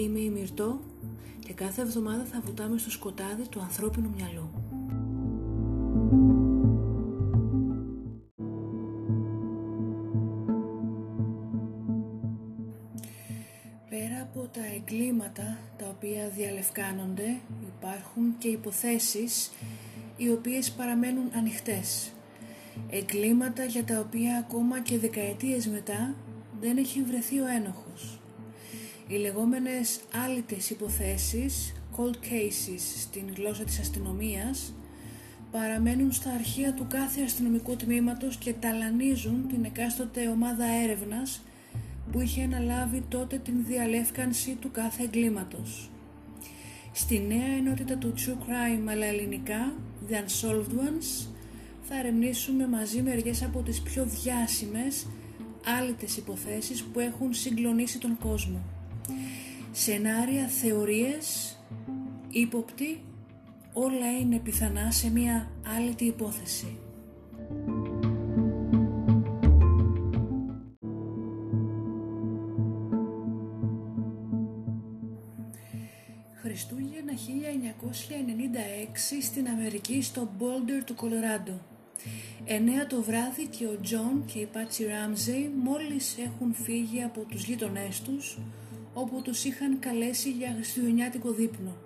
Είμαι η Μυρτώ και κάθε εβδομάδα θα βουτάμε στο σκοτάδι του ανθρώπινου μυαλού. Πέρα από τα εγκλήματα τα οποία διαλευκάνονται υπάρχουν και υποθέσεις οι οποίες παραμένουν ανοιχτές. Εγκλήματα για τα οποία ακόμα και δεκαετίες μετά δεν έχει βρεθεί ο ένοχος. Οι λεγόμενες άλυτες υποθέσεις, cold cases στην γλώσσα της αστυνομίας, παραμένουν στα αρχεία του κάθε αστυνομικού τμήματος και ταλανίζουν την εκάστοτε ομάδα έρευνας που είχε αναλάβει τότε την διαλεύκανση του κάθε εγκλήματος. Στη νέα ενότητα του True Crime αλλά ελληνικά, The Unsolved Ones, θα ερευνήσουμε μαζί μερικές από τις πιο διάσημες άλυτες υποθέσεις που έχουν συγκλονίσει τον κόσμο σενάρια, θεωρίες, ύποπτη, όλα είναι πιθανά σε μια άλλη υπόθεση. Χριστούγεννα 1996 στην Αμερική στο Boulder του Κολοράντο. 9 το βράδυ και ο Τζον και η Πάτσι Ράμζεϊ μόλις έχουν φύγει από τους γείτονές τους όπου τους είχαν καλέσει για χριστουγεννιάτικο δείπνο.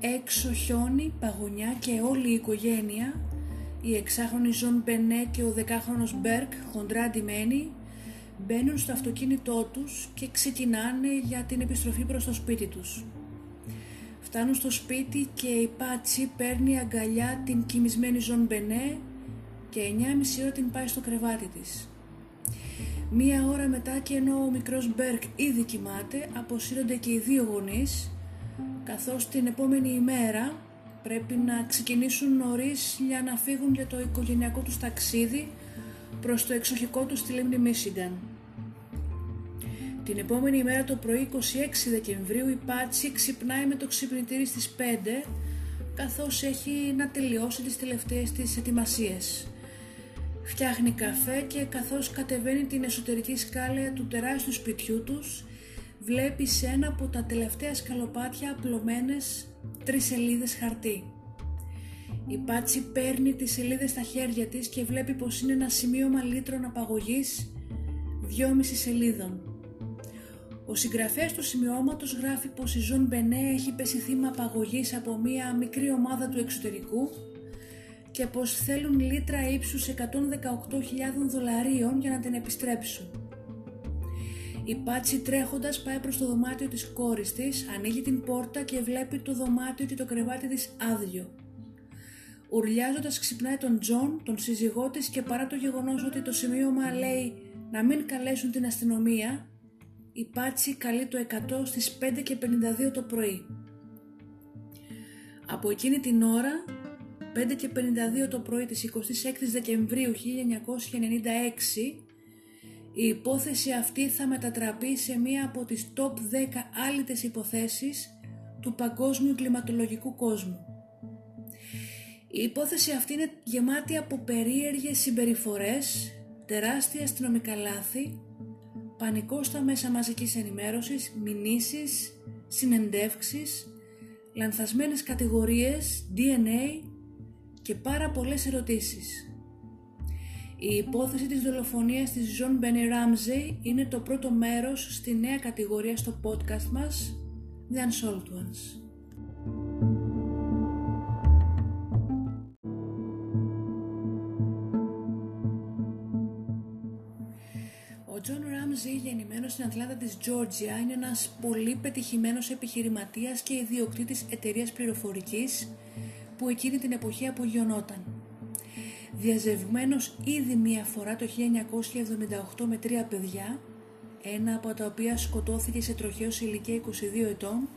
Έξω χιόνι, παγωνιά και όλη η οικογένεια, η εξάχρονη Ζων Μπενέ και ο δεκάχρονος Μπέρκ χοντρά ντυμένοι, μπαίνουν στο αυτοκίνητό τους και ξεκινάνε για την επιστροφή προς το σπίτι τους. Φτάνουν στο σπίτι και η Πάτσι παίρνει αγκαλιά την κοιμισμένη Ζων Μπενέ και 9.30 ώρα την πάει στο κρεβάτι της. Μία ώρα μετά και ενώ ο μικρός Μπέρκ ήδη κοιμάται, αποσύρονται και οι δύο γονείς, καθώς την επόμενη ημέρα πρέπει να ξεκινήσουν νωρίς για να φύγουν για το οικογενειακό τους ταξίδι προς το εξοχικό τους στη λίμνη Μίσιγκαν. Την επόμενη ημέρα το πρωί 26 Δεκεμβρίου η Πάτσι ξυπνάει με το ξυπνητήρι στις 5 καθώς έχει να τελειώσει τις τελευταίες της ετοιμασίες. Φτιάχνει καφέ και καθώς κατεβαίνει την εσωτερική σκάλια του τεράστιου σπιτιού τους βλέπει σε ένα από τα τελευταία σκαλοπάτια απλωμένες τρεις σελίδες χαρτί. Η Πάτσι παίρνει τις σελίδες στα χέρια της και βλέπει πως είναι ένα σημείωμα λίτρων απαγωγής δυόμιση σελίδων. Ο συγγραφέας του σημειώματος γράφει πως η Ζων Μπενέ έχει πέσει θύμα απαγωγής από μία μικρή ομάδα του εξωτερικού και πως θέλουν λίτρα ύψους 118.000 δολαρίων για να την επιστρέψουν. Η Πάτσι τρέχοντας πάει προς το δωμάτιο της κόρης της, ανοίγει την πόρτα και βλέπει το δωμάτιο και το κρεβάτι της άδειο. Ουρλιάζοντας ξυπνάει τον Τζον, τον σύζυγό της και παρά το γεγονός ότι το σημείωμα λέει να μην καλέσουν την αστυνομία, η Πάτσι καλεί το 100 στις 5 και 52 το πρωί. Από εκείνη την ώρα 5 και 52 το πρωί της 26 Δεκεμβρίου 1996 η υπόθεση αυτή θα μετατραπεί σε μία από τις top 10 άλυτες υποθέσεις του παγκόσμιου κλιματολογικού κόσμου. Η υπόθεση αυτή είναι γεμάτη από περίεργες συμπεριφορές, τεράστια αστυνομικά λάθη, πανικό στα μέσα μαζικής ενημέρωσης, μηνύσεις, συνεντεύξεις, λανθασμένες κατηγορίες, DNA και πάρα πολλές ερωτήσεις. Η υπόθεση της δολοφονίας της Ζων Μπένι Ράμζεϊ είναι το πρώτο μέρος στη νέα κατηγορία στο podcast μας The Unsolved Ones. Ο Τζον Ράμζι, γεννημένος στην Ατλάντα της Τζόρτζια, είναι ένας πολύ πετυχημένος επιχειρηματίας και ιδιοκτήτης εταιρείας πληροφορικής που εκείνη την εποχή απογειωνόταν. Διαζευγμένος ήδη μία φορά το 1978 με τρία παιδιά, ένα από τα οποία σκοτώθηκε σε τροχαίο σε ηλικία 22 ετών,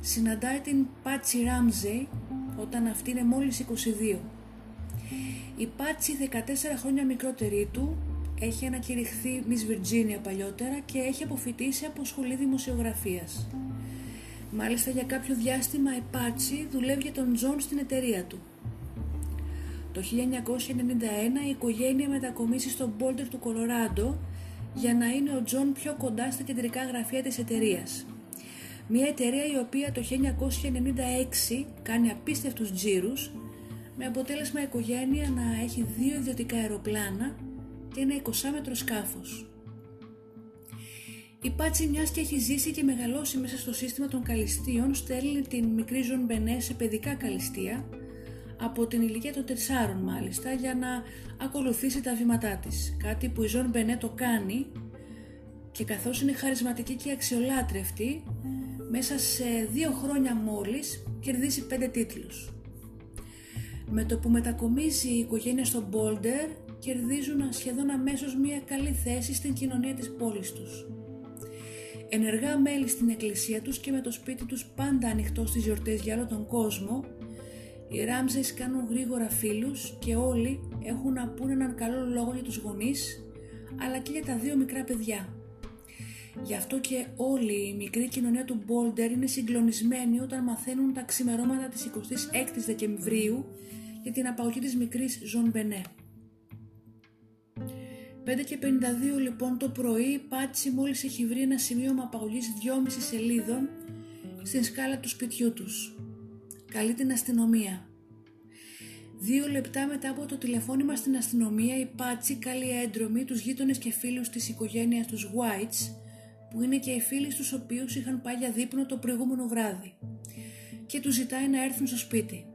συναντάει την Πάτσι Ράμζεϊ όταν αυτή είναι μόλις 22. Η Πάτσι 14 χρόνια μικρότερη του έχει ανακηρυχθεί Miss Virginia παλιότερα και έχει αποφοιτήσει από σχολή δημοσιογραφίας. Μάλιστα για κάποιο διάστημα η Πάτσι δουλεύει για τον Τζον στην εταιρεία του. Το 1991 η οικογένεια μετακομίζει στο Boulder του Κολοράντο για να είναι ο Τζον πιο κοντά στα κεντρικά γραφεία της εταιρείας. Μια εταιρεία η οποία το 1996 κάνει απίστευτους τζίρους με αποτέλεσμα η οικογένεια να έχει δύο ιδιωτικά αεροπλάνα και ένα 20 μέτρο σκάφος. Η Πάτσι μιας και έχει ζήσει και μεγαλώσει μέσα στο σύστημα των καλυστίων στέλνει την μικρή Ζων Μπενέ σε παιδικά καλυστία από την ηλικία των 4 μάλιστα για να ακολουθήσει τα βήματά της. Κάτι που η Ζων Μπενέ το κάνει και καθώς είναι χαρισματική και αξιολάτρευτη μέσα σε δύο χρόνια μόλις κερδίσει πέντε τίτλους. Με το που μετακομίζει η οικογένεια στο Boulder κερδίζουν σχεδόν αμέσως μια καλή θέση στην κοινωνία της πόλης τους. Ενεργά μέλη στην εκκλησία τους και με το σπίτι τους πάντα ανοιχτό στις γιορτές για όλο τον κόσμο, οι Ράμζες κάνουν γρήγορα φίλους και όλοι έχουν να πούνε έναν καλό λόγο για τους γονείς, αλλά και για τα δύο μικρά παιδιά. Γι' αυτό και όλη η μικρή κοινωνία του Μπόλτερ είναι συγκλονισμένη όταν μαθαίνουν τα ξημερώματα της 26ης Δεκεμβρίου για την απαγωγή της μικρής Ζων Μπενέ. 5 και 52 λοιπόν το πρωί η Πάτσι μόλις έχει βρει ένα σημείο απαγωγής 2,5 σελίδων στην σκάλα του σπιτιού τους. Καλεί την αστυνομία. Δύο λεπτά μετά από το τηλεφώνημα στην αστυνομία η Πάτσι καλεί έντρομη τους γείτονες και φίλους της οικογένειας τους Whites που είναι και οι φίλοι στους οποίους είχαν πάει για δείπνο το προηγούμενο βράδυ και τους ζητάει να έρθουν στο σπίτι.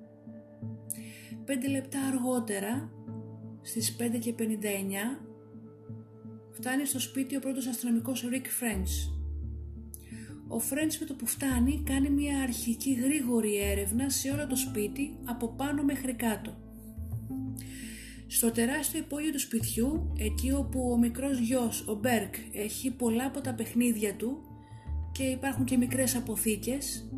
Πέντε λεπτά αργότερα, στις 5 και 59, φτάνει στο σπίτι ο πρώτος αστυνομικός Rick French. Ο French με το που φτάνει κάνει μια αρχική γρήγορη έρευνα σε όλο το σπίτι από πάνω μέχρι κάτω. Στο τεράστιο υπόγειο του σπιτιού, εκεί όπου ο μικρός γιος, ο Μπέρκ, έχει πολλά από τα παιχνίδια του και υπάρχουν και μικρές αποθήκες,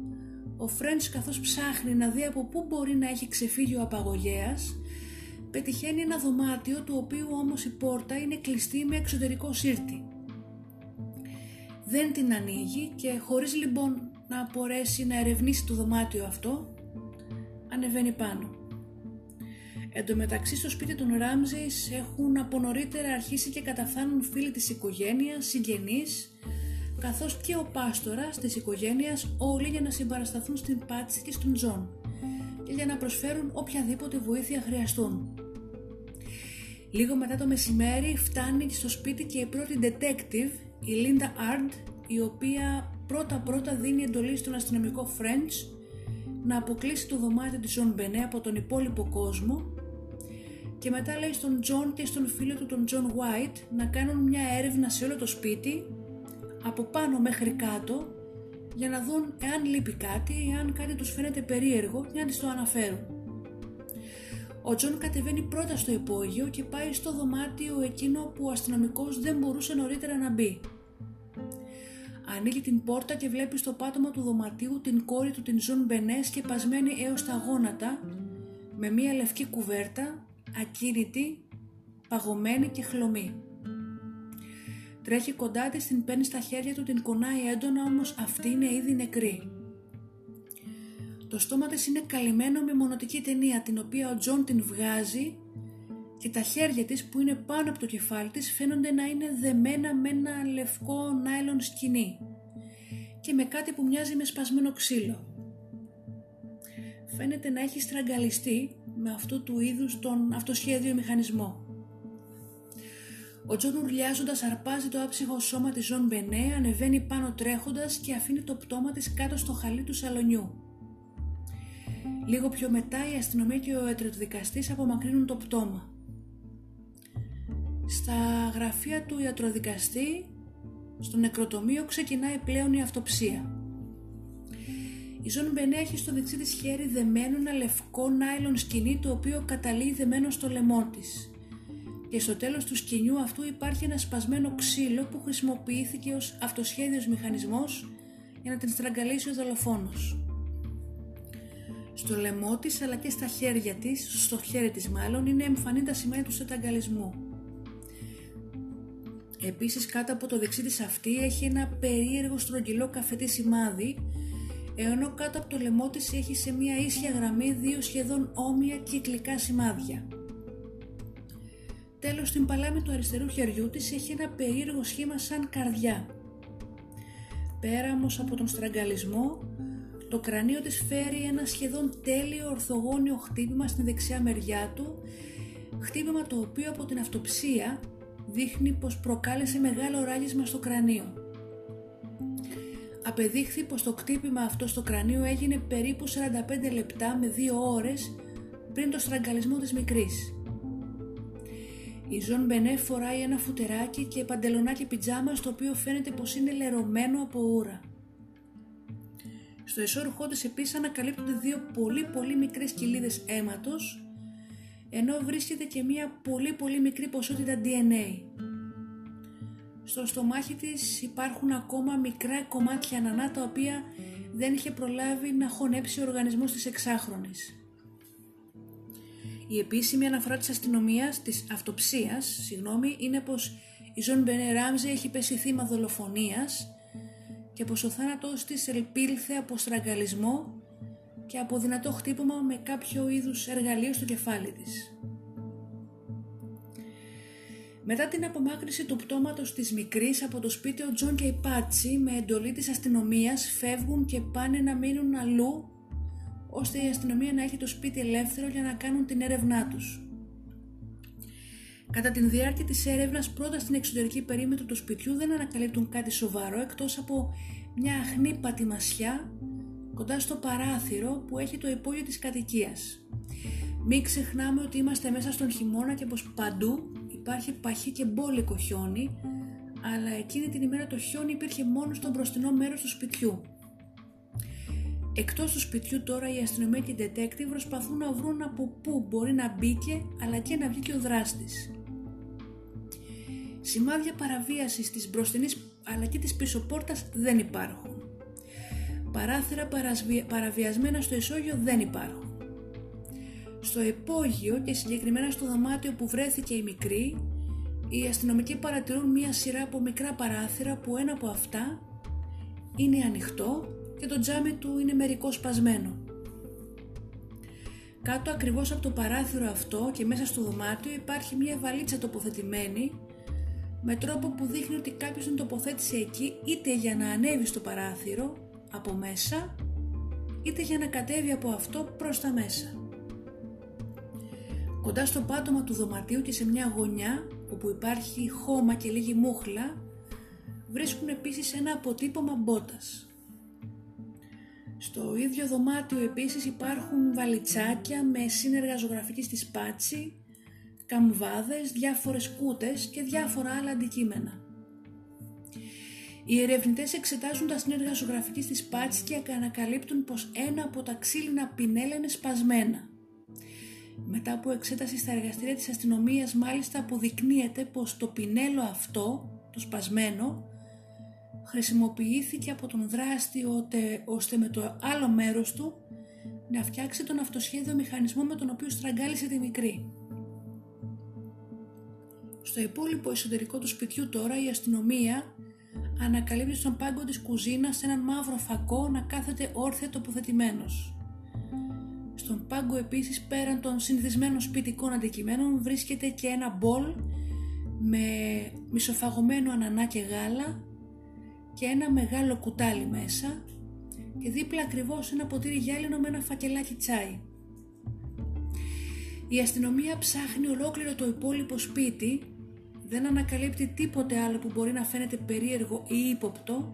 ο Φρέντς καθώς ψάχνει να δει από πού μπορεί να έχει ξεφύγει ο απαγωγέας, πετυχαίνει ένα δωμάτιο του οποίου όμως η πόρτα είναι κλειστή με εξωτερικό σύρτη. Δεν την ανοίγει και χωρίς λοιπόν να μπορέσει να ερευνήσει το δωμάτιο αυτό, ανεβαίνει πάνω. Εν τω μεταξύ στο σπίτι των Ράμζης έχουν από νωρίτερα αρχίσει και καταφθάνουν φίλοι της οικογένειας, συγγενείς, καθώς και ο πάστορας της οικογένειας όλοι για να συμπαρασταθούν στην Πάτσι και στον Τζον και για να προσφέρουν οποιαδήποτε βοήθεια χρειαστούν. Λίγο μετά το μεσημέρι φτάνει στο σπίτι και η πρώτη detective, η Λίντα Άρντ, η οποία πρώτα πρώτα δίνει εντολή στον αστυνομικό French να αποκλείσει το δωμάτιο της Ζων Μπενέ από τον υπόλοιπο κόσμο και μετά λέει στον Τζον και στον φίλο του τον Τζον White να κάνουν μια έρευνα σε όλο το σπίτι από πάνω μέχρι κάτω για να δουν εάν λείπει κάτι, εάν κάτι τους φαίνεται περίεργο για να της το αναφέρουν. Ο Τζον κατεβαίνει πρώτα στο υπόγειο και πάει στο δωμάτιο εκείνο που ο αστυνομικός δεν μπορούσε νωρίτερα να μπει. Ανοίγει την πόρτα και βλέπει στο πάτωμα του δωματίου την κόρη του την Ζων Μπενέ σκεπασμένη έως τα γόνατα με μία λευκή κουβέρτα, ακίνητη, παγωμένη και χλωμή. Τρέχει κοντά της, την παίρνει στα χέρια του, την κουνάει έντονα όμως αυτή είναι ήδη νεκρή. Το στόμα της είναι καλυμμένο με μονωτική ταινία την οποία ο Τζον την βγάζει και τα χέρια της που είναι πάνω από το κεφάλι της φαίνονται να είναι δεμένα με ένα λευκό νάιλον σκοινί και με κάτι που μοιάζει με σπασμένο ξύλο. Φαίνεται να έχει στραγγαλιστεί με αυτού του είδους τον αυτοσχέδιο μηχανισμό. Ο Τζον ουρλιάζοντας αρπάζει το άψυχο σώμα της Ζων Μπενέ, ανεβαίνει πάνω τρέχοντας και αφήνει το πτώμα της κάτω στο χαλί του σαλονιού. Λίγο πιο μετά η αστυνομία και ο ιατροδικαστής απομακρύνουν το πτώμα. Στα γραφεία του ιατροδικαστή, στο νεκροτομείο ξεκινάει πλέον η αυτοψία. Η Ζων Μπενέ έχει στο δεξί της χέρι δεμένο ένα λευκό νάιλον σκηνή το οποίο καταλήγει δεμένο στο λαιμό της και στο τέλος του σκηνιού αυτού υπάρχει ένα σπασμένο ξύλο που χρησιμοποιήθηκε ως αυτοσχέδιος μηχανισμός για να την στραγγαλίσει ο δολοφόνος. Στο λαιμό της αλλά και στα χέρια της, στο χέρι της μάλλον, είναι εμφανή τα σημαία του στεταγκαλισμού. Επίσης κάτω από το δεξί της αυτή έχει ένα περίεργο στρογγυλό καφετή σημάδι ενώ κάτω από το λαιμό της έχει σε μία ίσια γραμμή δύο σχεδόν όμοια κυκλικά σημάδια. Τέλος, στην παλάμη του αριστερού χεριού της έχει ένα περίεργο σχήμα σαν καρδιά. Πέρα όμως από τον στραγγαλισμό, το κρανίο της φέρει ένα σχεδόν τέλειο ορθογώνιο χτύπημα στην δεξιά μεριά του, χτύπημα το οποίο από την αυτοψία δείχνει πως προκάλεσε μεγάλο ράγισμα στο κρανίο. Απεδείχθη πως το χτύπημα αυτό στο κρανίο έγινε περίπου 45 λεπτά με 2 ώρες πριν το στραγγαλισμό της μικρής. Η Ζων Μπενέ φοράει ένα φουτεράκι και παντελονάκι πιτζάμα στο οποίο φαίνεται πως είναι λερωμένο από ούρα. Στο εσώρουχό της επίσης ανακαλύπτονται δύο πολύ πολύ μικρές κοιλίδες αίματος ενώ βρίσκεται και μία πολύ πολύ μικρή ποσότητα DNA. Στο στομάχι της υπάρχουν ακόμα μικρά κομμάτια ανανά τα οποία δεν είχε προλάβει να χωνέψει ο οργανισμός της εξάχρονης. Η επίσημη αναφορά της αστυνομίας, της αυτοψίας, συγγνώμη, είναι πως η Ζων Μπενέ Ράμζε έχει πέσει θύμα δολοφονίας και πως ο θάνατός της ελπίλθε από στραγγαλισμό και από δυνατό χτύπημα με κάποιο είδους εργαλείο στο κεφάλι της. Μετά την απομάκρυνση του πτώματος της μικρής από το σπίτι ο Τζον και η Πάτσι με εντολή της αστυνομίας φεύγουν και πάνε να μείνουν αλλού ώστε η αστυνομία να έχει το σπίτι ελεύθερο για να κάνουν την έρευνά τους. Κατά την διάρκεια της έρευνας πρώτα στην εξωτερική περίμετρο του σπιτιού δεν ανακαλύπτουν κάτι σοβαρό εκτός από μια αχνή πατημασιά κοντά στο παράθυρο που έχει το υπόγειο της κατοικίας. Μην ξεχνάμε ότι είμαστε μέσα στον χειμώνα και πως παντού υπάρχει παχύ και μπόλικο χιόνι, αλλά εκείνη την ημέρα το χιόνι υπήρχε μόνο στο μπροστινό μέρος του σπιτιού. Εκτός του σπιτιού τώρα η αστυνομία και οι detective προσπαθούν να βρουν από πού μπορεί να μπήκε αλλά και να βγει και ο δράστης. Σημάδια παραβίασης της μπροστινής αλλά και της πίσω πόρτας δεν υπάρχουν. Παράθυρα παραβιασμένα στο ισόγειο δεν υπάρχουν. Στο υπόγειο και συγκεκριμένα στο δωμάτιο που βρέθηκε η μικρή, οι αστυνομικοί παρατηρούν μία σειρά από μικρά παράθυρα που ένα από αυτά είναι ανοιχτό και το τζάμι του είναι μερικό σπασμένο. Κάτω ακριβώς από το παράθυρο αυτό και μέσα στο δωμάτιο υπάρχει μια βαλίτσα τοποθετημένη με τρόπο που δείχνει ότι κάποιος την τοποθέτησε εκεί είτε για να ανέβει στο παράθυρο από μέσα είτε για να κατέβει από αυτό προς τα μέσα. Κοντά στο πάτωμα του δωματίου και σε μια γωνιά όπου υπάρχει χώμα και λίγη μούχλα βρίσκουν επίσης ένα αποτύπωμα μπότας. Στο ίδιο δωμάτιο επίσης υπάρχουν βαλιτσάκια με σύνεργα ζωγραφική στη σπάτσι, καμβάδες, διάφορες κούτες και διάφορα άλλα αντικείμενα. Οι ερευνητές εξετάζουν τα σύνεργα ζωγραφική στη σπάτσι και ανακαλύπτουν πως ένα από τα ξύλινα πινέλα είναι σπασμένα. Μετά από εξέταση στα εργαστήρια της αστυνομίας μάλιστα αποδεικνύεται πως το πινέλο αυτό, το σπασμένο, χρησιμοποιήθηκε από τον δράστη ώστε με το άλλο μέρος του να φτιάξει τον αυτοσχέδιο μηχανισμό με τον οποίο στραγγάλισε τη μικρή. Στο υπόλοιπο εσωτερικό του σπιτιού τώρα η αστυνομία ανακαλύπτει στον πάγκο της κουζίνας έναν μαύρο φακό να κάθεται όρθια τοποθετημένος. Στον πάγκο επίσης πέραν των συνηθισμένων σπιτικών αντικειμένων βρίσκεται και ένα μπολ με μισοφαγωμένο ανανά και γάλα και ένα μεγάλο κουτάλι μέσα και δίπλα ακριβώς ένα ποτήρι γυάλινο με ένα φακελάκι τσάι. Η αστυνομία ψάχνει ολόκληρο το υπόλοιπο σπίτι, δεν ανακαλύπτει τίποτε άλλο που μπορεί να φαίνεται περίεργο ή ύποπτο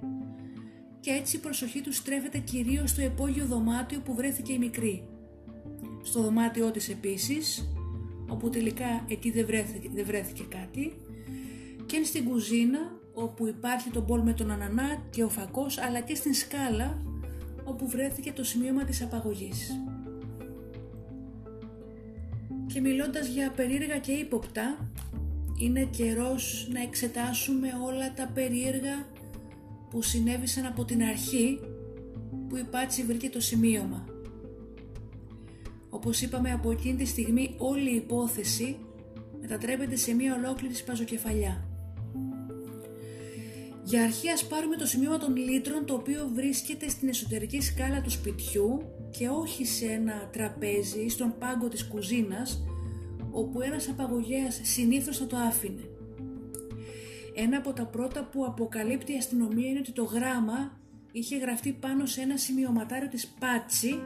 και έτσι η προσοχή του στρέφεται κυρίως στο υπόγειο δωμάτιο που βρέθηκε η μικρή. Στο δωμάτιό της επίσης, όπου τελικά εκεί δεν βρέθηκε, δεν βρέθηκε κάτι, και στην κουζίνα όπου υπάρχει το μπολ με τον ανανά και ο φακός αλλά και στην σκάλα όπου βρέθηκε το σημείωμα της απαγωγής. Και μιλώντας για περίεργα και ύποπτα, είναι καιρός να εξετάσουμε όλα τα περίεργα που συνέβησαν από την αρχή που η Πάτσι βρήκε το σημείωμα. Όπως είπαμε από εκείνη τη στιγμή όλη η υπόθεση μετατρέπεται σε μια ολόκληρη σπαζοκεφαλιά. Για αρχή ας πάρουμε το σημείο των λίτρων το οποίο βρίσκεται στην εσωτερική σκάλα του σπιτιού και όχι σε ένα τραπέζι στον πάγκο της κουζίνας όπου ένας απαγωγέας συνήθως θα το άφηνε. Ένα από τα πρώτα που αποκαλύπτει η αστυνομία είναι ότι το γράμμα είχε γραφτεί πάνω σε ένα σημειωματάριο της Πάτσι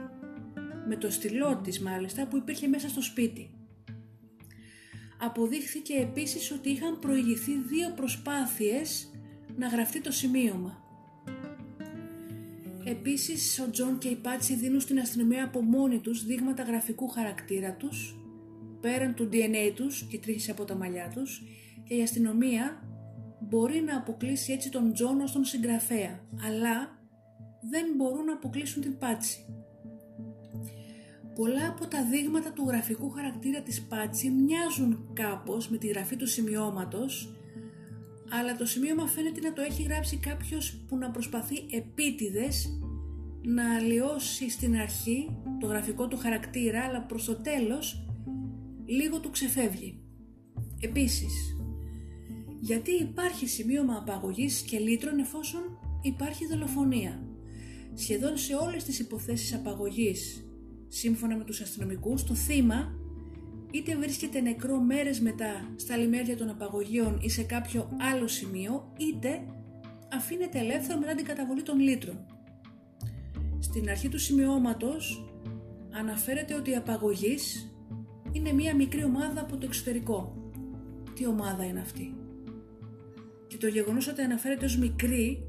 με το στυλό της μάλιστα που υπήρχε μέσα στο σπίτι. Αποδείχθηκε επίσης ότι είχαν προηγηθεί δύο προσπάθειες να γραφτεί το σημείωμα. Επίσης, ο Τζον και η Πάτσι δίνουν στην αστυνομία από μόνοι τους δείγματα γραφικού χαρακτήρα τους, πέραν του DNA τους και τρίχες από τα μαλλιά τους και η αστυνομία μπορεί να αποκλείσει έτσι τον Τζον ως τον συγγραφέα, αλλά δεν μπορούν να αποκλείσουν την Πάτσι. Πολλά από τα δείγματα του γραφικού χαρακτήρα της Πάτσι μοιάζουν κάπως με τη γραφή του σημειώματος, αλλά το σημείωμα φαίνεται να το έχει γράψει κάποιος που να προσπαθεί επίτηδες να αλλοιώσει στην αρχή το γραφικό του χαρακτήρα, αλλά προς το τέλος λίγο του ξεφεύγει. Επίσης, γιατί υπάρχει σημείωμα απαγωγής και λύτρων εφόσον υπάρχει δολοφονία; Σχεδόν σε όλες τις υποθέσεις απαγωγής, σύμφωνα με τους αστυνομικούς, το θύμα είτε βρίσκεται νεκρό μέρες μετά στα λιμέρια των απαγωγείων ή σε κάποιο άλλο σημείο, είτε αφήνεται ελεύθερο μετά την καταβολή των λίτρων. Στην αρχή του σημειώματος αναφέρεται ότι η απαγωγής είναι μία μικρή ομάδα από το εξωτερικό. Τι ομάδα είναι αυτή; Και το γεγονός ότι αναφέρεται ως μικρή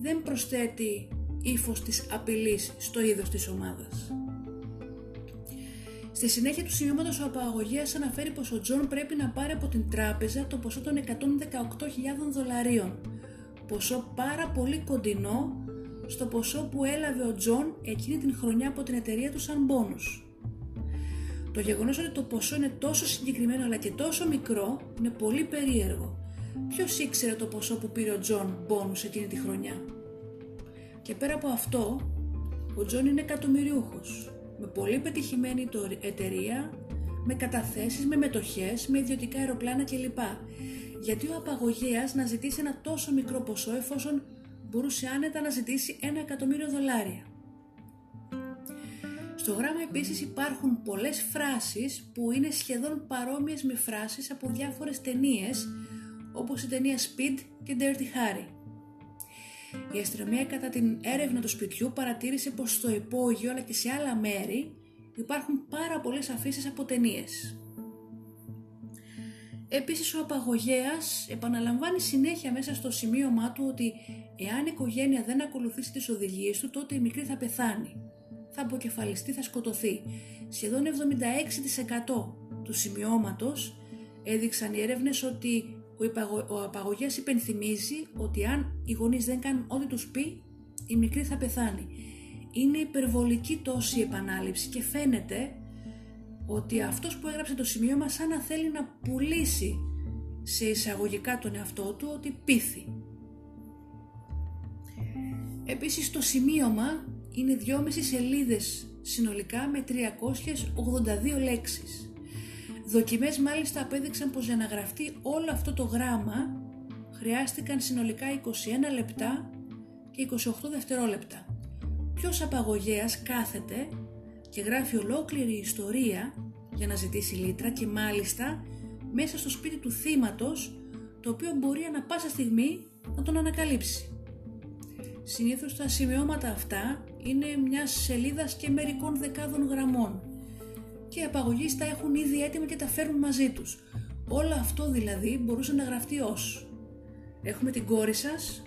δεν προσθέτει ύφος απειλής στο είδος της ομάδας. Στη συνέχεια του σημειώματος, ο απαγωγέας αναφέρει πως ο Τζον πρέπει να πάρει από την τράπεζα το ποσό των 118.000 δολαρίων. Ποσό πάρα πολύ κοντινό στο ποσό που έλαβε ο Τζον εκείνη την χρονιά από την εταιρεία του σαν μπόνους. Το γεγονός ότι το ποσό είναι τόσο συγκεκριμένο αλλά και τόσο μικρό είναι πολύ περίεργο. Ποιος ήξερε το ποσό που πήρε ο Τζον μπόνους εκείνη τη χρονιά; Και πέρα από αυτό, ο Τζον είναι εκατομμυριούχος με πολύ πετυχημένη εταιρεία, με καταθέσεις, με μετοχές, με ιδιωτικά αεροπλάνα κλπ. Γιατί ο απαγωγέας να ζητήσει ένα τόσο μικρό ποσό εφόσον μπορούσε άνετα να ζητήσει ένα εκατομμύριο δολάρια; Στο γράμμα επίσης υπάρχουν πολλές φράσεις που είναι σχεδόν παρόμοιες με φράσεις από διάφορες ταινίες όπως η ταινία Speed και Dirty Harry. Η αστυνομία κατά την έρευνα του σπιτιού παρατήρησε πως στο υπόγειο αλλά και σε άλλα μέρη υπάρχουν πάρα πολλές αφήσεις από ταινίες. Επίσης ο απαγωγέας επαναλαμβάνει συνέχεια μέσα στο σημείωμά του ότι εάν η οικογένεια δεν ακολουθήσει τις οδηγίες του τότε η μικρή θα πεθάνει, θα αποκεφαλιστεί, θα σκοτωθεί. Σχεδόν 76% του σημειώματος έδειξαν οι έρευνες ότι ο, υπαγω... ο απαγωγέας υπενθυμίζει ότι αν οι γονείς δεν κάνουν ό,τι τους πει, η μικρή θα πεθάνει. Είναι υπερβολική τόση επανάληψη και φαίνεται ότι αυτός που έγραψε το σημείωμα σαν να θέλει να πουλήσει σε εισαγωγικά τον εαυτό του ότι πείθει. Επίσης το σημείωμα είναι 2,5 σελίδες συνολικά με 382 λέξεις. Δοκιμές μάλιστα απέδειξαν πως για να γραφτεί όλο αυτό το γράμμα χρειάστηκαν συνολικά 21 λεπτά και 28 δευτερόλεπτα. Ποιος απαγωγέας κάθεται και γράφει ολόκληρη ιστορία για να ζητήσει λίτρα και μάλιστα μέσα στο σπίτι του θύματος το οποίο μπορεί ανα πάσα στιγμή να τον ανακαλύψει. Συνήθως τα σημειώματα αυτά είναι μια σελίδας και μερικών δεκάδων γραμμών και οι απαγωγείς τα έχουν ήδη έτοιμα και τα φέρνουν μαζί τους. Όλο αυτό δηλαδή μπορούσε να γραφτεί ως Έχουμε την κόρη σας,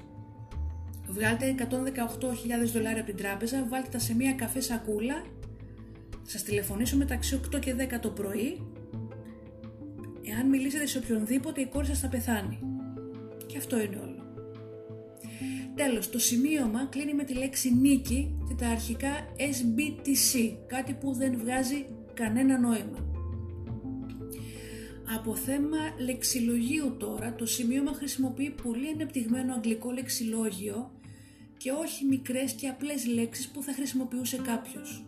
βγάλτε 118.000 δολάρια από την τράπεζα, βάλτε τα σε μία καφέ σακούλα, σας τηλεφωνήσω μεταξύ 8 και 10 το πρωί, εάν μιλήσετε σε οποιονδήποτε η κόρη σας θα πεθάνει. Και αυτό είναι όλο. Τέλος, το σημείωμα κλείνει με τη λέξη νίκη και τα αρχικά SBTC, κάτι που δεν βγάζει κανένα νόημα. Από θέμα λεξιλογίου τώρα, το σημείωμα χρησιμοποιεί πολύ ανεπτυγμένο αγγλικό λεξιλόγιο και όχι μικρές και απλές λέξεις που θα χρησιμοποιούσε κάποιος.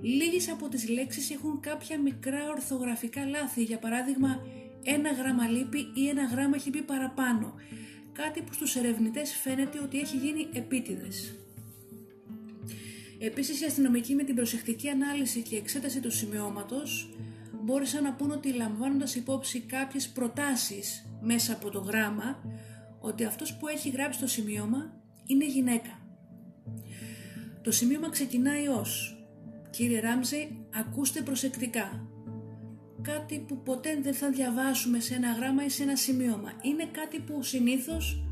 λίγες από τις λέξεις έχουν κάποια μικρά ορθογραφικά λάθη, για παράδειγμα ένα γράμμα λείπει ή ένα γράμμα έχει μπει παραπάνω, κάτι που στους ερευνητές φαίνεται ότι έχει γίνει επίτηδες. Επίσης οι αστυνομικοί με την προσεκτική ανάλυση και εξέταση του σημειώματος μπόρεσαν να πούν ότι λαμβάνοντας υπόψη κάποιες προτάσεις μέσα από το γράμμα ότι αυτός που έχει γράψει το σημείωμα είναι γυναίκα. Το σημείωμα ξεκινάει ως «Κύριε Ράμζε, ακούστε προσεκτικά». Κάτι που ποτέ δεν θα διαβάσουμε σε ένα γράμμα ή σε ένα σημείωμα. Είναι κάτι που συνήθως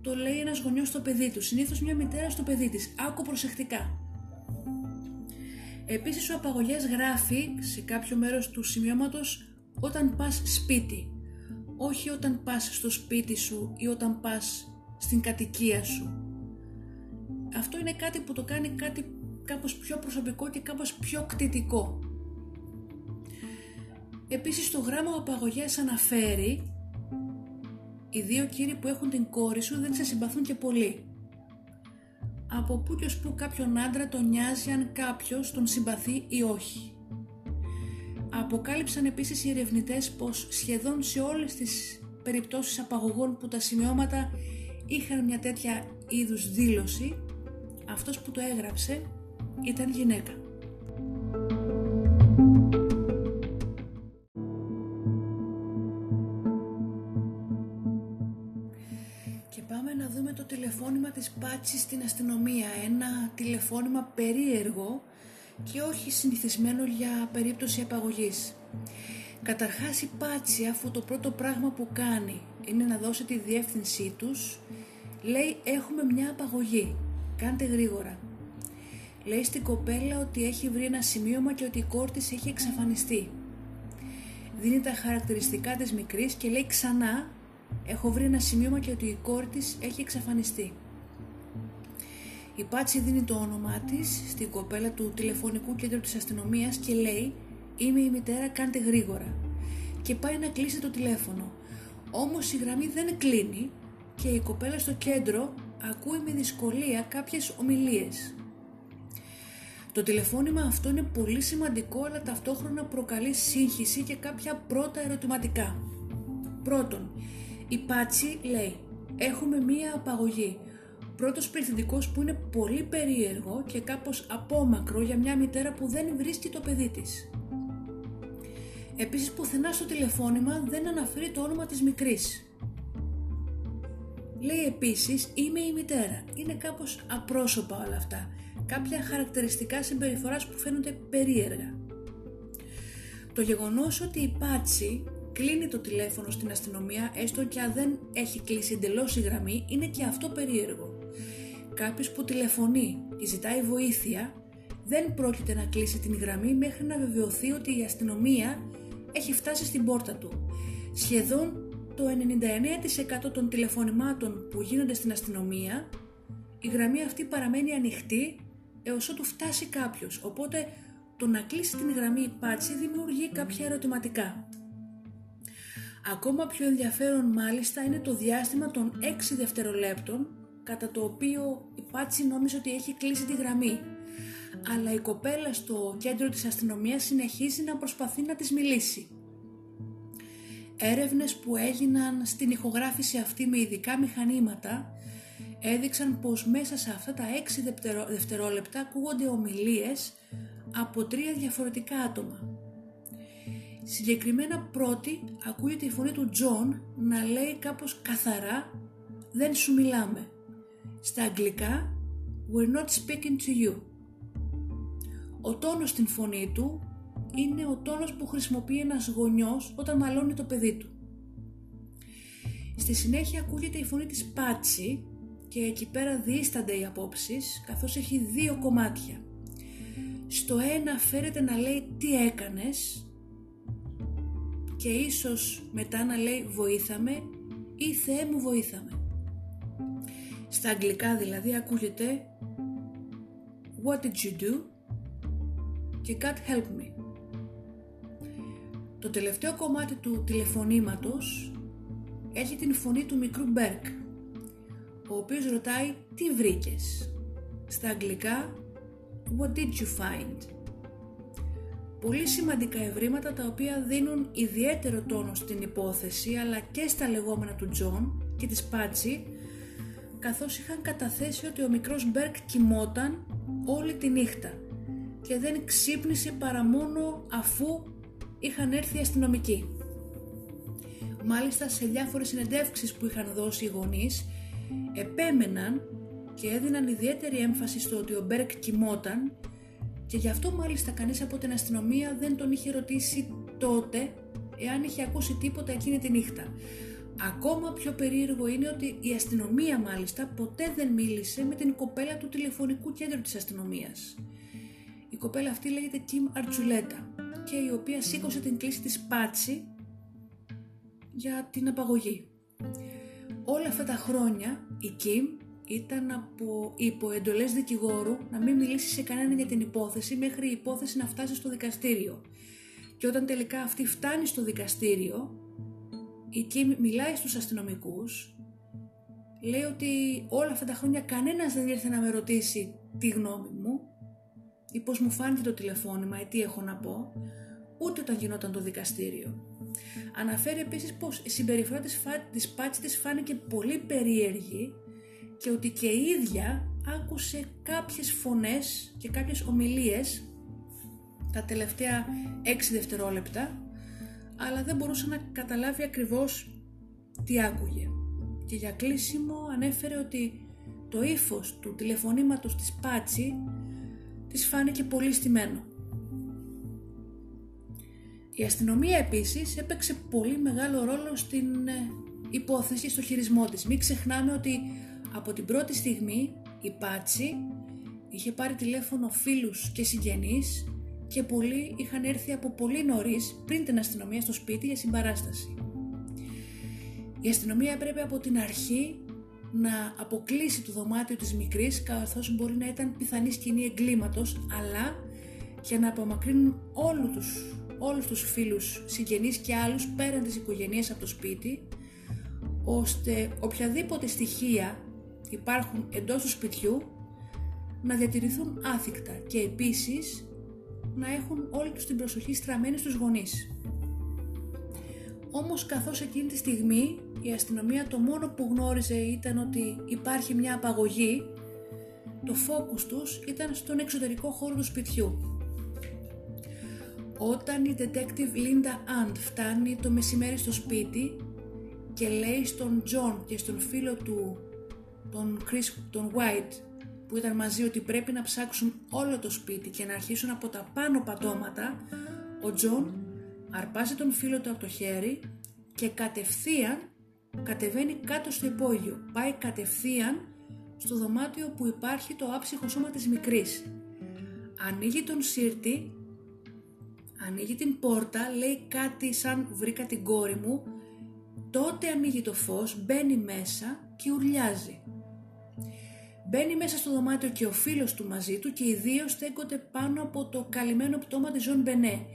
το λέει ένας γονιός στο παιδί του, συνήθως μια μητέρα στο παιδί της. Άκου προσεκτικά. Επίσης ο απαγωγές γράφει σε κάποιο μέρος του σημειώματος όταν πας σπίτι. Όχι όταν πας στο σπίτι σου ή όταν πας στην κατοικία σου. Αυτό είναι κάτι που το κάνει κάτι κάπως πιο προσωπικό και κάπως πιο κτητικό. Επίσης το γράμμα ο απαγωγές αναφέρει οι δύο κύριοι που έχουν την κόρη σου δεν σε συμπαθούν και πολύ από πού και ως πού κάποιον άντρα τον νοιάζει αν κάποιος τον συμπαθεί ή όχι. Αποκάλυψαν επίσης οι ερευνητές πως σχεδόν σε όλες τις περιπτώσεις απαγωγών που τα σημειώματα είχαν μια τέτοια είδους δήλωση, αυτός που το έγραψε ήταν γυναίκα. Τηλεφώνημα της Πάτση στην αστυνομία, ένα τηλεφώνημα περίεργο και όχι συνηθισμένο για περίπτωση απαγωγής. Καταρχάς η Πάτση αφού το πρώτο πράγμα που κάνει είναι να δώσει τη διεύθυνσή τους, λέει έχουμε μια απαγωγή, κάντε γρήγορα. Λέει στην κοπέλα ότι έχει βρει ένα σημείωμα και ότι η κόρη της έχει εξαφανιστεί. Δίνει τα χαρακτηριστικά της μικρής και λέει ξανά Έχω βρει ένα σημείωμα και ότι η κόρη της έχει εξαφανιστεί. Η Πάτση δίνει το όνομά της στην κοπέλα του τηλεφωνικού κέντρου της αστυνομίας και λέει «Είμαι η μητέρα, κάντε γρήγορα» και πάει να κλείσει το τηλέφωνο. Όμως η γραμμή δεν κλείνει και η κοπέλα στο κέντρο ακούει με δυσκολία κάποιες ομιλίες. Το τηλεφώνημα αυτό είναι πολύ σημαντικό αλλά ταυτόχρονα προκαλεί σύγχυση και κάποια πρώτα ερωτηματικά. Πρώτον, η Πάτσι λέει «Έχουμε μία απαγωγή». Πρώτος πληθυντικός που είναι πολύ περίεργο και κάπως απόμακρο για μια μητέρα που δεν βρίσκει το παιδί της. Επίσης πουθενά στο τηλεφώνημα δεν αναφέρει το όνομα της μικρής. Λέει επίσης «Είμαι η μητέρα». Είναι κάπως απρόσωπα όλα αυτά. Κάποια χαρακτηριστικά συμπεριφοράς που φαίνονται περίεργα. Το γεγονός ότι η Πάτσι κλείνει το τηλέφωνο στην αστυνομία έστω και αν δεν έχει κλείσει εντελώς η γραμμή είναι και αυτό περίεργο. Κάποιος που τηλεφωνεί και ζητάει βοήθεια δεν πρόκειται να κλείσει την γραμμή μέχρι να βεβαιωθεί ότι η αστυνομία έχει φτάσει στην πόρτα του. Σχεδόν το 99% των τηλεφωνημάτων που γίνονται στην αστυνομία η γραμμή αυτή παραμένει ανοιχτή έως ότου φτάσει κάποιος, οπότε το να κλείσει την γραμμή πάτσι δημιουργεί κάποια ερωτηματικά. Ακόμα πιο ενδιαφέρον μάλιστα είναι το διάστημα των 6 δευτερολέπτων κατά το οποίο η Πάτση νόμιζε ότι έχει κλείσει τη γραμμή. Αλλά η κοπέλα στο κέντρο της αστυνομίας συνεχίζει να προσπαθεί να της μιλήσει. Έρευνες που έγιναν στην ηχογράφηση αυτή με ειδικά μηχανήματα έδειξαν πως μέσα σε αυτά τα 6 δευτερόλεπτα ακούγονται ομιλίες από τρία διαφορετικά άτομα. Συγκεκριμένα πρώτη ακούγεται η φωνή του Τζον να λέει κάπως καθαρά «Δεν σου μιλάμε». Στα αγγλικά «We're not speaking to you». Ο τόνος στην φωνή του είναι ο τόνος που χρησιμοποιεί ένας γονιός όταν μαλώνει το παιδί του. Στη συνέχεια ακούγεται η φωνή της Πάτσι και εκεί πέρα διήστανται οι απόψεις καθώς έχει δύο κομμάτια. Στο ένα φέρεται να λέει τι έκανες και ίσως μετά να λέει βοήθαμε ή Θεέ μου βοήθαμε. Στα αγγλικά δηλαδή ακούγεται What did you do? και God help me. Το τελευταίο κομμάτι του τηλεφωνήματος έχει την φωνή του μικρού Μπέρκ, ο οποίος ρωτάει τι βρήκες; Στα αγγλικά What did you find? πολύ σημαντικά ευρήματα τα οποία δίνουν ιδιαίτερο τόνο στην υπόθεση αλλά και στα λεγόμενα του Τζον και της Πάτσι καθώς είχαν καταθέσει ότι ο μικρός Μπερκ κοιμόταν όλη τη νύχτα και δεν ξύπνησε παρά μόνο αφού είχαν έρθει οι αστυνομικοί. Μάλιστα σε διάφορες συνεντεύξεις που είχαν δώσει οι γονείς επέμεναν και έδιναν ιδιαίτερη έμφαση στο ότι ο Μπερκ κοιμόταν και γι' αυτό μάλιστα κανείς από την αστυνομία δεν τον είχε ρωτήσει τότε εάν είχε ακούσει τίποτα εκείνη τη νύχτα. Ακόμα πιο περίεργο είναι ότι η αστυνομία μάλιστα ποτέ δεν μίλησε με την κοπέλα του τηλεφωνικού κέντρου της αστυνομίας. Η κοπέλα αυτή λέγεται Kim Αρτσουλέτα και η οποία σήκωσε την κλίση της Πάτσι για την απαγωγή. Όλα αυτά τα χρόνια η Kim ήταν από υποεντολές δικηγόρου να μην μιλήσει σε κανέναν για την υπόθεση μέχρι η υπόθεση να φτάσει στο δικαστήριο. Και όταν τελικά αυτή φτάνει στο δικαστήριο, η Κιμ μιλάει στους αστυνομικούς, λέει ότι όλα αυτά τα χρόνια κανένας δεν ήρθε να με ρωτήσει τη γνώμη μου ή πώς μου φάνηκε το τηλεφώνημα ή τι έχω να πω, ούτε όταν γινόταν το δικαστήριο. Αναφέρει επίσης πως η συμπεριφορά της, της Πάτση της φάνηκε πολύ περίεργη και ότι και η ίδια άκουσε κάποιες φωνές και κάποιες ομιλίες τα τελευταία 6 δευτερόλεπτα αλλά δεν μπορούσε να καταλάβει ακριβώς τι άκουγε. Και για κλείσιμο ανέφερε ότι το ύφος του τηλεφωνήματος της Πάτσι της φάνηκε πολύ στημένο. Η αστυνομία επίσης έπαιξε πολύ μεγάλο ρόλο στην ε, υπόθεση στο χειρισμό της. Μην ξεχνάμε ότι από την πρώτη στιγμή η Πάτσι είχε πάρει τηλέφωνο φίλους και συγγενείς και πολλοί είχαν έρθει από πολύ νωρίς πριν την αστυνομία στο σπίτι για συμπαράσταση. Η αστυνομία έπρεπε από την αρχή να αποκλείσει το δωμάτιο της μικρής καθώς μπορεί να ήταν πιθανή σκηνή εγκλήματος αλλά και να απομακρύνουν όλους τους, όλους τους φίλους, συγγενείς και άλλους πέραν της οικογένειας από το σπίτι ώστε οποιαδήποτε στοιχεία υπάρχουν εντός του σπιτιού να διατηρηθούν άθικτα και επίσης να έχουν όλη τους την προσοχή στραμμένη στους γονείς. Όμως καθώς εκείνη τη στιγμή η αστυνομία το μόνο που γνώριζε ήταν ότι υπάρχει μια απαγωγή, το φόκους τους ήταν στον εξωτερικό χώρο του σπιτιού. Όταν η detective Linda Ant φτάνει το μεσημέρι στο σπίτι και λέει στον John και στον φίλο του τον, Chris, τον White που ήταν μαζί ότι πρέπει να ψάξουν όλο το σπίτι και να αρχίσουν από τα πάνω πατώματα, ο Τζον αρπάζει τον φίλο του από το χέρι και κατευθείαν κατεβαίνει κάτω στο υπόγειο. Πάει κατευθείαν στο δωμάτιο που υπάρχει το άψυχο σώμα της μικρής. Ανοίγει τον σύρτη, ανοίγει την πόρτα, λέει κάτι σαν βρήκα την κόρη μου, τότε ανοίγει το φως, μπαίνει μέσα και ουρλιάζει. Μπαίνει μέσα στο δωμάτιο και ο φίλος του μαζί του και οι δύο στέκονται πάνω από το καλυμμένο πτώμα της Ζων Μπενέ.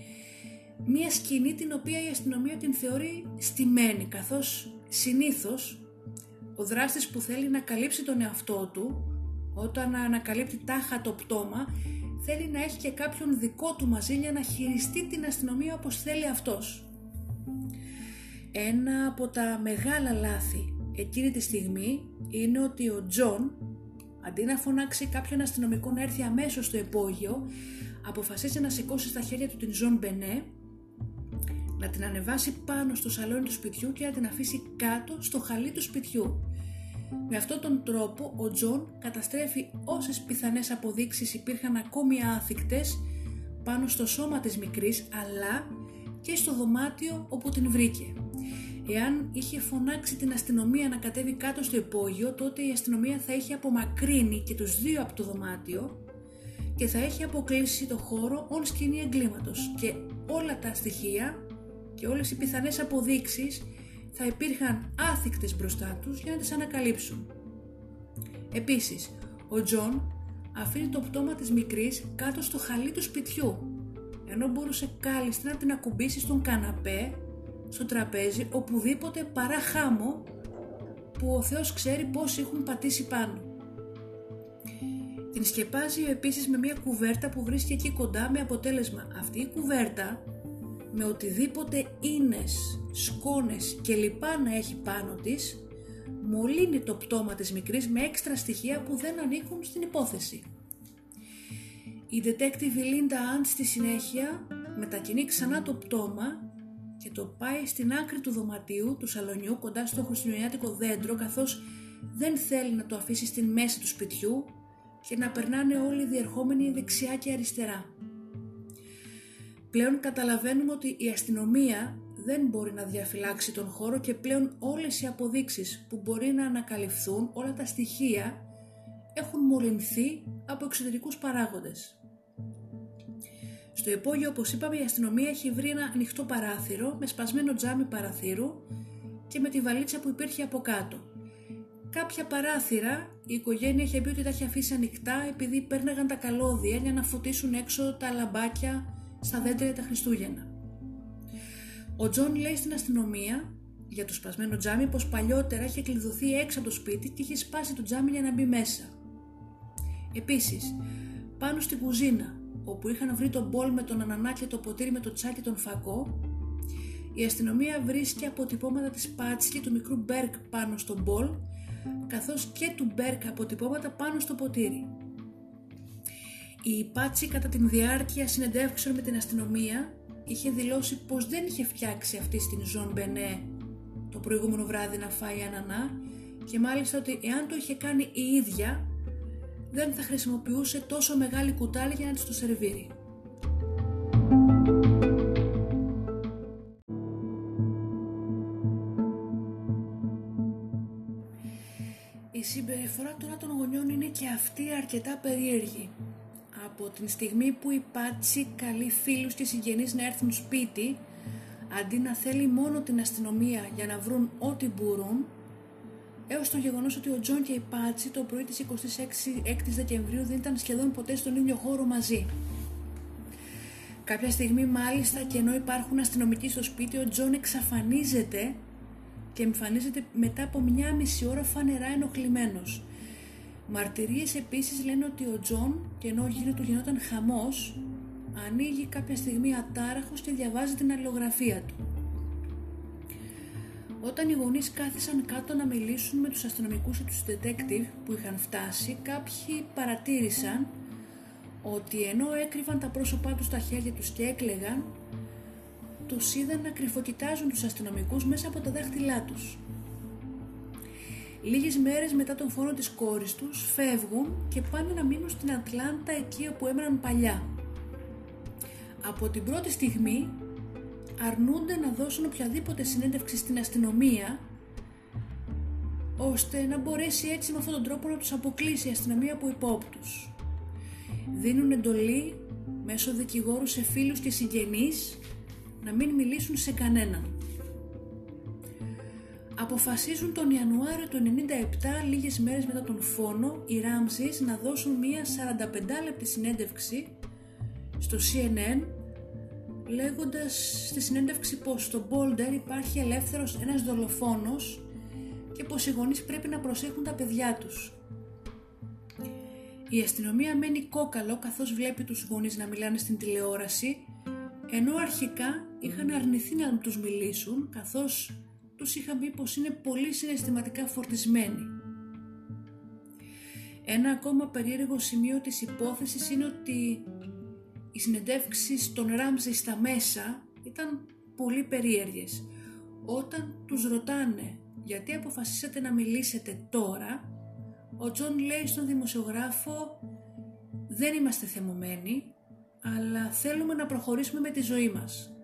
Μία σκηνή την οποία η αστυνομία την θεωρεί στημένη καθώς συνήθως ο δράστης που θέλει να καλύψει τον εαυτό του όταν ανακαλύπτει τάχα το πτώμα θέλει να έχει και κάποιον δικό του μαζί για να χειριστεί την αστυνομία όπως θέλει αυτός. Ένα από τα μεγάλα λάθη εκείνη τη στιγμή είναι ότι ο Τζον Αντί να φωνάξει κάποιον αστυνομικό να έρθει αμέσως στο υπόγειο, αποφασίζει να σηκώσει στα χέρια του την Τζον Μπενέ, να την ανεβάσει πάνω στο σαλόνι του σπιτιού και να την αφήσει κάτω στο χαλί του σπιτιού. Με αυτόν τον τρόπο ο Τζον καταστρέφει όσες πιθανές αποδείξεις υπήρχαν ακόμη άθικτες πάνω στο σώμα της μικρής αλλά και στο δωμάτιο όπου την βρήκε. Εάν είχε φωνάξει την αστυνομία να κατέβει κάτω στο υπόγειο, τότε η αστυνομία θα είχε απομακρύνει και τους δύο από το δωμάτιο και θα έχει αποκλείσει το χώρο ως σκηνή εγκλήματος και όλα τα στοιχεία και όλες οι πιθανές αποδείξεις θα υπήρχαν άθικτες μπροστά τους για να τις ανακαλύψουν. Επίσης, ο Τζον αφήνει το πτώμα της μικρής κάτω στο χαλί του σπιτιού, ενώ μπορούσε κάλλιστα να την ακουμπήσει στον καναπέ στο τραπέζι οπουδήποτε παρά χάμω που ο Θεός ξέρει πόσοι έχουν πατήσει πάνω. Την σκεπάζει επίσης με μια κουβέρτα που βρίσκει εκεί κοντά με αποτέλεσμα αυτή η κουβέρτα με οτιδήποτε ίνες, σκόνες και λοιπά να έχει πάνω της μολύνει το πτώμα της μικρής με έξτρα στοιχεία που δεν ανήκουν στην υπόθεση. Η detective Linda Ant στη συνέχεια μετακινεί ξανά το πτώμα και το πάει στην άκρη του δωματίου του σαλονιού κοντά στο χριστουγεννιάτικο δέντρο καθώς δεν θέλει να το αφήσει στην μέση του σπιτιού και να περνάνε όλοι διερχόμενοι δεξιά και αριστερά. Πλέον καταλαβαίνουμε ότι η αστυνομία δεν μπορεί να διαφυλάξει τον χώρο και πλέον όλες οι αποδείξεις που μπορεί να ανακαλυφθούν, όλα τα στοιχεία έχουν μολυνθεί από εξωτερικούς παράγοντες. Στο υπόγειο, όπως είπαμε, η αστυνομία έχει βρει ένα ανοιχτό παράθυρο με σπασμένο τζάμι παραθύρου και με τη βαλίτσα που υπήρχε από κάτω. Κάποια παράθυρα η οικογένεια είχε πει ότι τα είχε αφήσει ανοιχτά επειδή πέρναγαν τα καλώδια για να φωτίσουν έξω τα λαμπάκια στα δέντρα για τα Χριστούγεννα. Ο Τζον λέει στην αστυνομία για το σπασμένο τζάμι πως παλιότερα είχε κλειδωθεί έξω από το σπίτι και είχε σπάσει το τζάμι για να μπει μέσα. Επίσης, πάνω στην κουζίνα όπου είχαν βρει το μπολ με τον ανανά και το ποτήρι με το τσάι και τον φακό, η αστυνομία βρίσκει αποτυπώματα της Πάτσι και του μικρού Μπερκ πάνω στο μπολ, καθώς και του Μπερκ αποτυπώματα πάνω στο ποτήρι. Η Πάτσι κατά την διάρκεια συνεντεύξεων με την αστυνομία είχε δηλώσει πως δεν είχε φτιάξει αυτή στην Ζων Μπενέ το προηγούμενο βράδυ να φάει ανανά και μάλιστα ότι εάν το είχε κάνει η ίδια δεν θα χρησιμοποιούσε τόσο μεγάλη κουτάλη για να της το σερβίρει. Η συμπεριφορά τώρα των γονιών είναι και αυτή αρκετά περίεργη. Από την στιγμή που η Πάτσι καλεί φίλους και συγγενείς να έρθουν σπίτι, αντί να θέλει μόνο την αστυνομία για να βρουν ό,τι μπορούν, έως το γεγονός ότι ο Τζον και η Πάτσι το πρωί της 26 Δεκεμβρίου δεν ήταν σχεδόν ποτέ στον ίδιο χώρο μαζί. Κάποια στιγμή μάλιστα και ενώ υπάρχουν αστυνομικοί στο σπίτι, ο Τζον εξαφανίζεται και εμφανίζεται μετά από μια μισή ώρα φανερά ενοχλημένος. Μαρτυρίες επίσης λένε ότι ο Τζον και ενώ γύρω του γινόταν χαμός, ανοίγει κάποια στιγμή ατάραχος και διαβάζει την αλληλογραφία του. Όταν οι γονείς κάθισαν κάτω να μιλήσουν με τους αστυνομικούς και τους detective που είχαν φτάσει, κάποιοι παρατήρησαν ότι ενώ έκρυβαν τα πρόσωπά τους στα χέρια τους και έκλεγαν, τους είδαν να κρυφοκοιτάζουν τους αστυνομικούς μέσα από τα δάχτυλά τους. Λίγες μέρες μετά τον φόνο της κόρης τους φεύγουν και πάνε να μείνουν στην Ατλάντα εκεί όπου έμεναν παλιά. Από την πρώτη στιγμή αρνούνται να δώσουν οποιαδήποτε συνέντευξη στην αστυνομία ώστε να μπορέσει έτσι με αυτόν τον τρόπο να τους αποκλείσει η αστυνομία από υπόπτους. Δίνουν εντολή μέσω δικηγόρου σε φίλους και συγγενείς να μην μιλήσουν σε κανέναν. Αποφασίζουν τον Ιανουάριο του 97, λίγες μέρες μετά τον φόνο, οι Ράμζις να δώσουν μία 45 λεπτή συνέντευξη στο CNN λέγοντας στη συνέντευξη πως στο Boulder υπάρχει ελεύθερος ένας δολοφόνος και πως οι γονείς πρέπει να προσέχουν τα παιδιά τους. Η αστυνομία μένει κόκαλο καθώς βλέπει τους γονείς να μιλάνε στην τηλεόραση ενώ αρχικά είχαν αρνηθεί να τους μιλήσουν καθώς τους είχαν πει πως είναι πολύ συναισθηματικά φορτισμένοι. Ένα ακόμα περίεργο σημείο της υπόθεσης είναι ότι οι συνεντεύξεις των Ράμζης στα μέσα ήταν πολύ περίεργες. Όταν τους ρωτάνε γιατί αποφασίσατε να μιλήσετε τώρα, ο Τζον λέει στον δημοσιογράφο «Δεν είμαστε θυμωμένοι, αλλά θέλουμε να προχωρήσουμε με τη ζωή μας».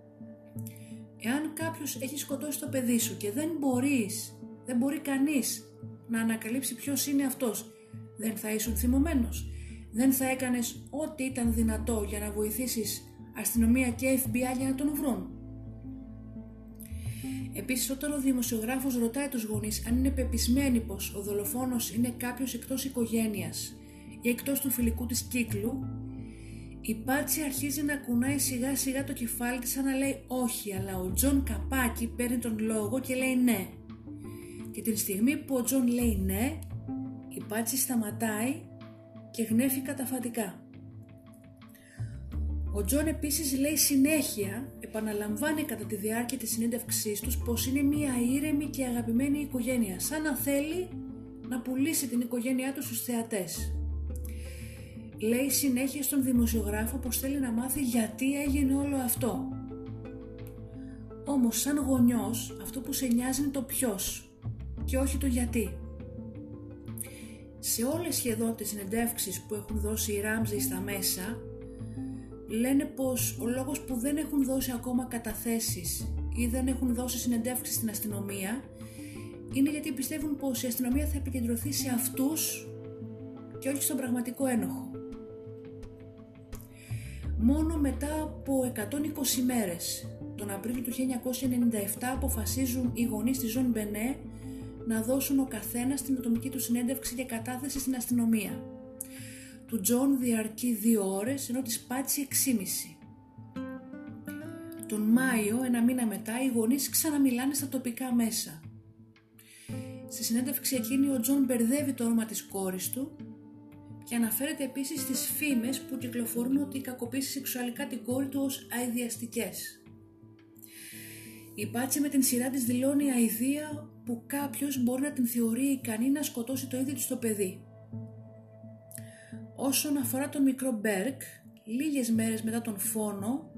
Εάν κάποιος έχει σκοτώσει το παιδί σου και δεν μπορείς, δεν μπορεί κανείς να ανακαλύψει ποιος είναι αυτός, δεν θα ήσουν θυμωμένος δεν θα έκανες ό,τι ήταν δυνατό για να βοηθήσεις αστυνομία και FBI για να τον βρουν. Επίσης όταν ο δημοσιογράφος ρωτάει τους γονείς αν είναι πεπισμένοι πως ο δολοφόνος είναι κάποιος εκτός οικογένειας ή εκτός του φιλικού της κύκλου, η Πάτσι αρχίζει να κουνάει σιγά σιγά το κεφάλι της σαν να λέει όχι, αλλά ο Τζον Καπάκι παίρνει τον λόγο και λέει ναι. Και την στιγμή που ο Τζον λέει ναι, η Πάτσι σταματάει και γνέφει καταφατικά. Ο Τζον επίσης λέει συνέχεια, επαναλαμβάνει κατά τη διάρκεια της συνέντευξής τους πως είναι μια ήρεμη και αγαπημένη οικογένεια, σαν να θέλει να πουλήσει την οικογένειά του στους θεατές. Λέει συνέχεια στον δημοσιογράφο πως θέλει να μάθει γιατί έγινε όλο αυτό. Όμως σαν γονιός αυτό που σε νοιάζει είναι το ποιος και όχι το γιατί. Σε όλες σχεδόν τις συνεντεύξεις που έχουν δώσει οι Ράμζοι στα μέσα λένε πως ο λόγος που δεν έχουν δώσει ακόμα καταθέσεις ή δεν έχουν δώσει συνεντεύξεις στην αστυνομία είναι γιατί πιστεύουν πως η αστυνομία θα επικεντρωθεί σε αυτούς και όχι στον πραγματικό ένοχο. Μόνο μετά από 120 μέρες, τον Απρίλιο του 1997 αποφασίζουν οι γονείς της Ζων Μπενέ να δώσουν ο καθένας την ατομική του συνέντευξη για κατάθεση στην αστυνομία. Του Τζον διαρκεί δύο ώρες ενώ της Πάτσι 6,5. Τον Μάιο, ένα μήνα μετά, οι γονείς ξαναμιλάνε στα τοπικά μέσα. Στη συνέντευξη εκείνη ο Τζον μπερδεύει το όνομα της κόρης του και αναφέρεται επίσης στις φήμες που κυκλοφορούν ότι κακοποίησε σεξουαλικά την κόρη του ως αηδιαστικές. Η Πάτσι με την σειρά της δηλώνει αηδία που κάποιος μπορεί να την θεωρεί ικανή να σκοτώσει το ίδιο του το παιδί. Όσον αφορά τον μικρό Μπέρκ, λίγες μέρες μετά τον φόνο,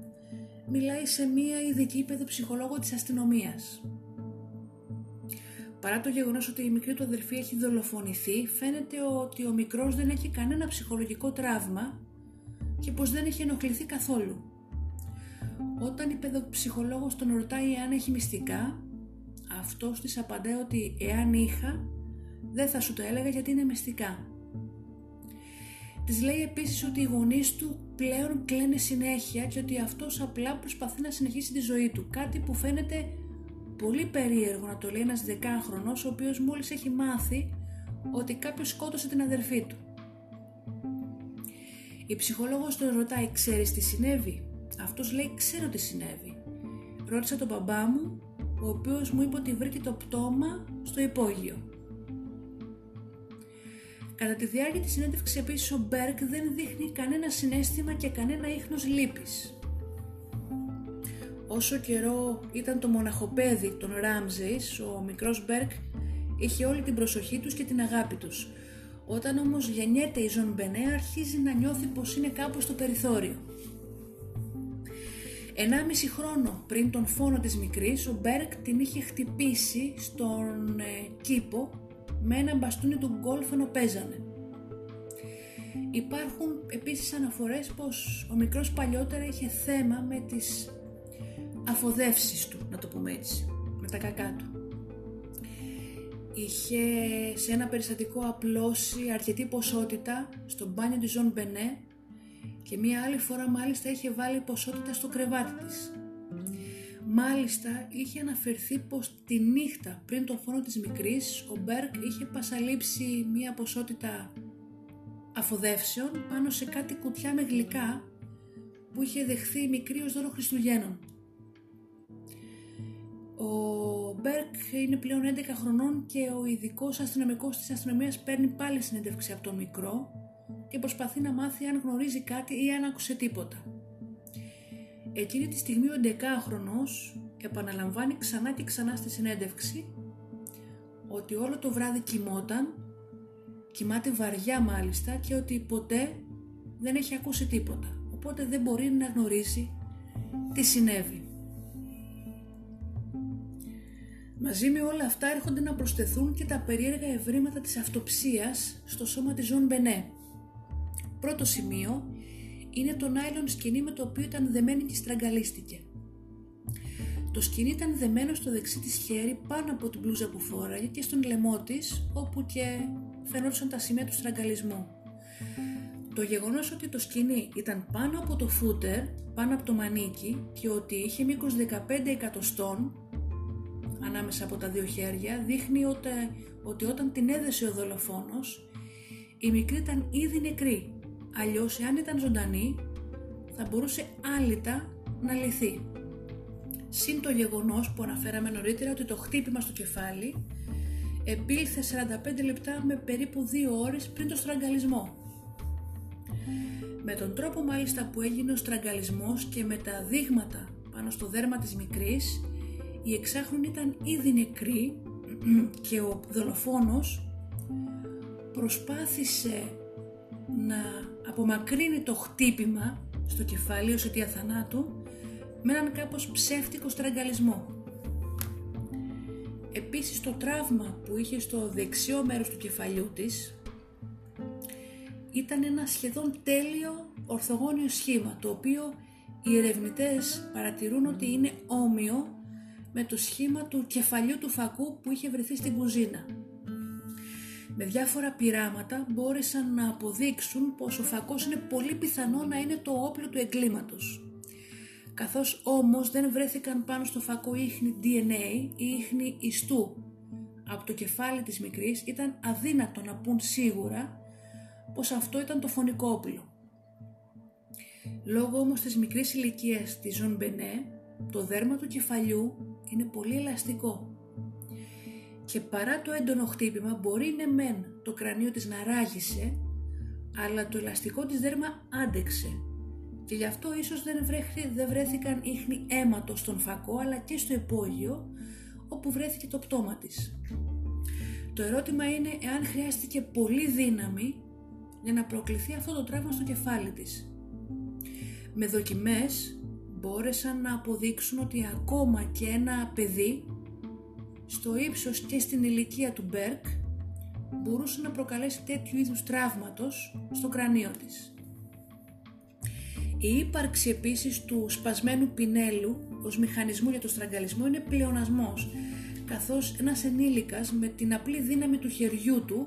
μιλάει σε μία ειδική παιδοψυχολόγο της αστυνομίας. Παρά το γεγονός ότι η μικρή του αδερφή έχει δολοφονηθεί, φαίνεται ότι ο μικρός δεν έχει κανένα ψυχολογικό τραύμα και πως δεν έχει ενοχληθεί καθόλου. Όταν η παιδοψυχολόγος τον ρωτάει αν έχει μυστικά, αυτός της απαντάει ότι εάν είχα, δεν θα σου το έλεγα γιατί είναι μυστικά. Της λέει επίσης ότι οι γονείς του πλέον κλαίνε συνέχεια και ότι αυτός απλά προσπαθεί να συνεχίσει τη ζωή του, κάτι που φαίνεται πολύ περίεργο να το λέει ένας δεκάχρονος ο οποίος μόλις έχει μάθει ότι κάποιος σκότωσε την αδερφή του. Η ψυχολόγος τον ρωτάει «Ξέρεις τι συνέβη» Αυτός λέει «Ξέρω τι συνέβη». Ρώτησα τον μπαμπά μου, ο οποίος μου είπε ότι βρήκε το πτώμα στο υπόγειο. Κατά τη διάρκεια της συνέντευξης επίσης ο Μπέρκ δεν δείχνει κανένα συναίσθημα και κανένα ίχνος λύπης. Όσο καιρό ήταν το μοναχοπαίδι των Ράμζεϊς, ο μικρός Μπέρκ είχε όλη την προσοχή τους και την αγάπη τους. Όταν όμως γεννιέται η Ζων Μπενέ αρχίζει να νιώθει πως είναι κάπου στο περιθώριο. Ενάμιση χρόνο πριν τον φόνο της μικρής, ο Μπέρκ την είχε χτυπήσει στον ε, κήπο με ένα μπαστούνι του γκολφ ενώ παίζανε. Υπάρχουν επίσης αναφορές πως ο μικρός παλιότερα είχε θέμα με τις αφοδεύσεις του, να το πούμε έτσι, με τα κακά του. Είχε σε ένα περιστατικό απλώσει αρκετή ποσότητα στο μπάνιο της Ζων Μπενέ και μία άλλη φορά μάλιστα είχε βάλει ποσότητα στο κρεβάτι της. Μάλιστα είχε αναφερθεί πως τη νύχτα πριν τον φόνο της μικρής ο Μπέρκ είχε πασαλείψει μία ποσότητα αφοδεύσεων πάνω σε κάτι κουτιά με γλυκά που είχε δεχθεί η μικρή ως δώρο Χριστουγέννων. Ο Μπέρκ είναι πλέον 11 χρονών και ο ειδικός αστυνομικός της αστυνομίας παίρνει πάλι συνέντευξη από το μικρό και προσπαθεί να μάθει αν γνωρίζει κάτι ή αν άκουσε τίποτα. Εκείνη τη στιγμή ο 11χρονος επαναλαμβάνει ξανά και ξανά στη συνέντευξη ότι όλο το βράδυ κοιμόταν, κοιμάται βαριά μάλιστα και ότι ποτέ δεν έχει ακούσει τίποτα, οπότε δεν μπορεί να γνωρίσει τι συνέβη. Μαζί με όλα αυτά έρχονται να προσθεθούν και τα περίεργα ευρήματα της αυτοψίας στο σώμα της Ζων Μπενέ. Πρώτο σημείο είναι το νάιλον σκηνή με το οποίο ήταν δεμένη και στραγγαλίστηκε. Το σκηνή ήταν δεμένο στο δεξί της χέρι πάνω από την μπλούζα που φόραγε και στον λαιμό της, όπου και φαινόντουσαν τα σημεία του στραγγαλισμού. Το γεγονός ότι το σκηνή ήταν πάνω από το φούτερ, πάνω από το μανίκι και ότι είχε μήκος 15 εκατοστών ανάμεσα από τα δύο χέρια δείχνει ότι, ότι όταν την έδεσε ο δολοφόνος η μικρή ήταν ήδη νεκρή αλλιώς εάν ήταν ζωντανή θα μπορούσε άλυτα να λυθεί. Συν το γεγονός που αναφέραμε νωρίτερα ότι το χτύπημα στο κεφάλι επήλθε 45 λεπτά με περίπου 2 ώρες πριν το στραγγαλισμό. Με τον τρόπο μάλιστα που έγινε ο στραγγαλισμός και με τα δείγματα πάνω στο δέρμα της μικρής, η εξάχνων ήταν ήδη νεκρή και ο δολοφόνος προσπάθησε να απομακρύνει το χτύπημα στο κεφάλι ως αιτία θανάτου με έναν κάπως ψεύτικο στραγγαλισμό. Επίσης το τραύμα που είχε στο δεξιό μέρος του κεφαλιού της ήταν ένα σχεδόν τέλειο ορθογώνιο σχήμα το οποίο οι ερευνητές παρατηρούν ότι είναι όμοιο με το σχήμα του κεφαλιού του φακού που είχε βρεθεί στην κουζίνα. Με διάφορα πειράματα μπόρεσαν να αποδείξουν πως ο φακός είναι πολύ πιθανό να είναι το όπλο του εγκλήματος. Καθώς όμως δεν βρέθηκαν πάνω στο φακό ίχνη DNA ή ίχνη ιστού από το κεφάλι της μικρής ήταν αδύνατο να πούν σίγουρα πως αυτό ήταν το φωνικό όπλο. Λόγω όμως της μικρής ηλικίας της Ζων Μπενέ, το δέρμα του κεφαλιού είναι πολύ ελαστικό και παρά το έντονο χτύπημα μπορεί ναι μεν το κρανίο της να ράγισε αλλά το ελαστικό της δέρμα άντεξε και γι' αυτό ίσως δεν, δεν βρέθηκαν ίχνη αίματος στον φακό αλλά και στο υπόγειο όπου βρέθηκε το πτώμα της. Το ερώτημα είναι εάν χρειάστηκε πολύ δύναμη για να προκληθεί αυτό το τραύμα στο κεφάλι της. Με δοκιμές μπόρεσαν να αποδείξουν ότι ακόμα και ένα παιδί στο ύψος και στην ηλικία του Μπέρκ μπορούσε να προκαλέσει τέτοιου είδους τραύματος στο κρανίο της. Η ύπαρξη επίσης του σπασμένου πινέλου ως μηχανισμού για το στραγγαλισμό είναι πλεονασμός, καθώς ένας ενήλικας με την απλή δύναμη του χεριού του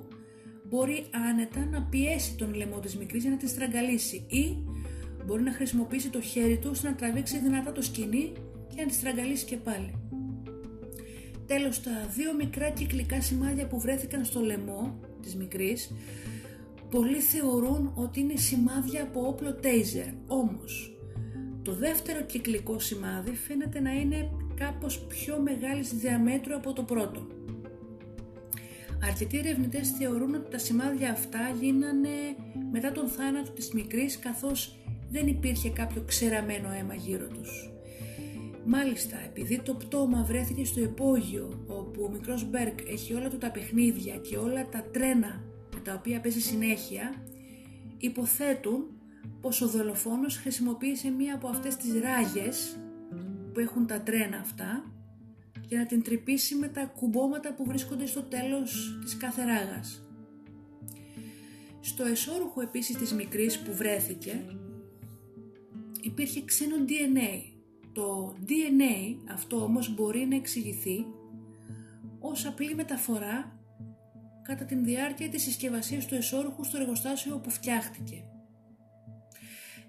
μπορεί άνετα να πιέσει τον λαιμό της μικρής για να τη στραγγαλίσει ή μπορεί να χρησιμοποιήσει το χέρι του ώστε να τραβήξει δυνατά το σκηνή και να τη στραγγαλίσει και πάλι. Τέλος, τα δύο μικρά κυκλικά σημάδια που βρέθηκαν στο λαιμό της μικρής πολλοί θεωρούν ότι είναι σημάδια από όπλο τέιζερ. Όμως, το δεύτερο κυκλικό σημάδι φαίνεται να είναι κάπως πιο μεγάλης διαμέτρου από το πρώτο. Αρκετοί ερευνητές θεωρούν ότι τα σημάδια αυτά γίνανε μετά τον θάνατο της μικρής καθώς δεν υπήρχε κάποιο ξεραμένο αίμα γύρω τους. Μάλιστα, επειδή το πτώμα βρέθηκε στο υπόγειο όπου ο μικρός Μπέρκ έχει όλα του τα παιχνίδια και όλα τα τρένα με τα οποία παίζει συνέχεια, υποθέτουν πως ο δολοφόνος χρησιμοποίησε μία από αυτές τις ράγες που έχουν τα τρένα αυτά για να την τρυπήσει με τα κουμπώματα που βρίσκονται στο τέλος της κάθε ράγας. Στο εσώρουχο επίσης της μικρής που βρέθηκε υπήρχε ξένο DNA. Το DNA αυτό όμως μπορεί να εξηγηθεί ως απλή μεταφορά κατά την διάρκεια της συσκευασίας του εσώρουχου στο εργοστάσιο όπου φτιάχτηκε.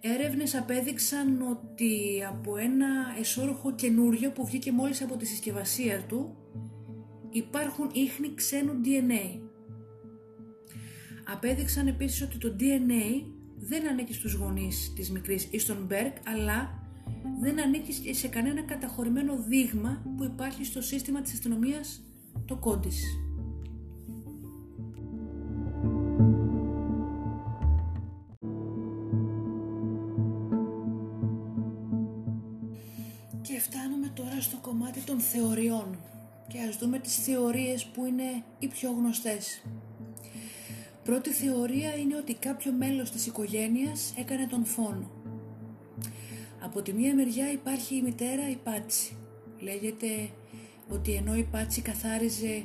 Έρευνες απέδειξαν ότι από ένα εσώρουχο καινούριο που βγήκε μόλις από τη συσκευασία του υπάρχουν ίχνη ξένου DNA. Απέδειξαν επίσης ότι το DNA δεν ανήκει στους γονείς της μικρής ή στον Μπέρκ αλλά δεν ανήκει σε κανένα καταχωρημένο δείγμα που υπάρχει στο σύστημα της αστυνομίας το κόντις. κομμάτι των θεωριών και ας δούμε τις θεωρίες που είναι οι πιο γνωστές. Πρώτη θεωρία είναι ότι κάποιο μέλος της οικογένειας έκανε τον φόνο. Από τη μία μεριά υπάρχει η μητέρα η Πάτσι. Λέγεται ότι ενώ η Πάτσι καθάριζε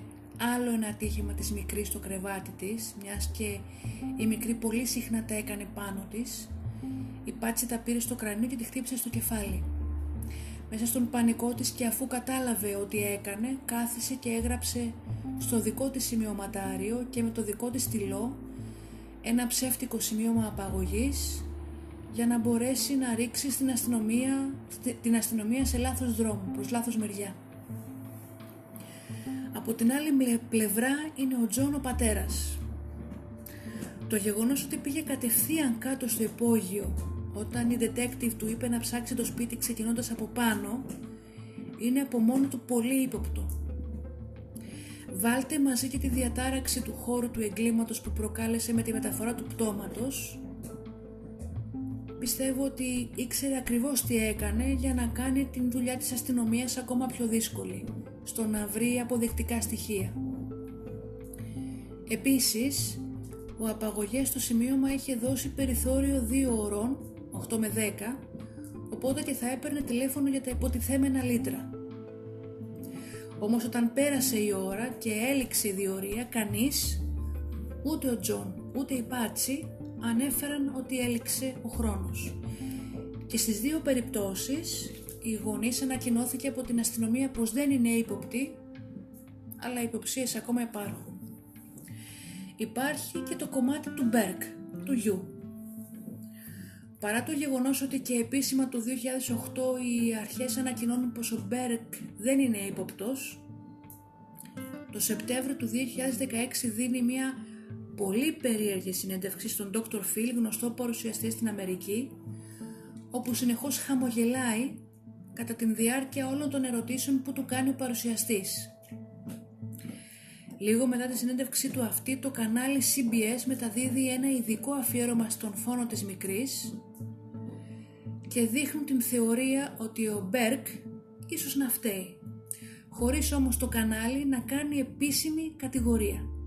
άλλο ένα ατύχημα της μικρής στο κρεβάτι της, μιας και η μικρή πολύ συχνά τα έκανε πάνω της, η Πάτσι τα πήρε στο κρανίο και τη χτύπησε στο κεφάλι. Μέσα στον πανικό της και αφού κατάλαβε ότι έκανε, κάθισε και έγραψε στο δικό της σημειωματάριο και με το δικό της στυλό ένα ψεύτικο σημείωμα απαγωγής για να μπορέσει να ρίξει στην αστυνομία, την αστυνομία σε λάθος δρόμο, προς λάθος μεριά. Από την άλλη πλευρά είναι ο Τζον ο πατέρας. Το γεγονός ότι πήγε κατευθείαν κάτω στο υπόγειο όταν η detective του είπε να ψάξει το σπίτι ξεκινώντας από πάνω, είναι από μόνο του πολύ ύποπτο. Βάλτε μαζί και τη διατάραξη του χώρου του εγκλήματος που προκάλεσε με τη μεταφορά του πτώματος πιστεύω ότι ήξερε ακριβώς τι έκανε για να κάνει την δουλειά της αστυνομίας ακόμα πιο δύσκολη, στο να βρει αποδεικτικά στοιχεία. Επίσης, ο απαγωγέας στο σημείωμα είχε δώσει περιθώριο 2 ώρων, 8 με 10, οπότε και θα έπαιρνε τηλέφωνο για τα υποτιθέμενα λύτρα. Όμως όταν πέρασε η ώρα και έληξε η διορία, κανείς, ούτε ο Τζον ούτε η Πάτσι, ανέφεραν ότι έληξε ο χρόνος. Και στις δύο περιπτώσεις οι γονείς ανακοινώθηκε από την αστυνομία πως δεν είναι ύποπτοι, αλλά οι υποψίες ακόμα υπάρχουν. Υπάρχει και το κομμάτι του Μπέρκ, του γιου. Παρά το γεγονός ότι και επίσημα το 2008 οι αρχές ανακοινώνουν πως ο Μπέρκ δεν είναι ύποπτος, το Σεπτέμβριο του 2016 δίνει μια πολύ περίεργη συνέντευξη στον Dr. Phil, γνωστό παρουσιαστή στην Αμερική, όπου συνεχώς χαμογελάει κατά την διάρκεια όλων των ερωτήσεων που του κάνει ο παρουσιαστής. Λίγο μετά τη συνέντευξή του αυτή, το κανάλι CBS μεταδίδει ένα ειδικό αφιέρωμα στον φόνο της μικρής και δείχνουν την θεωρία ότι ο Μπέρκ ίσως να φταίει, χωρίς όμως το κανάλι να κάνει επίσημη κατηγορία.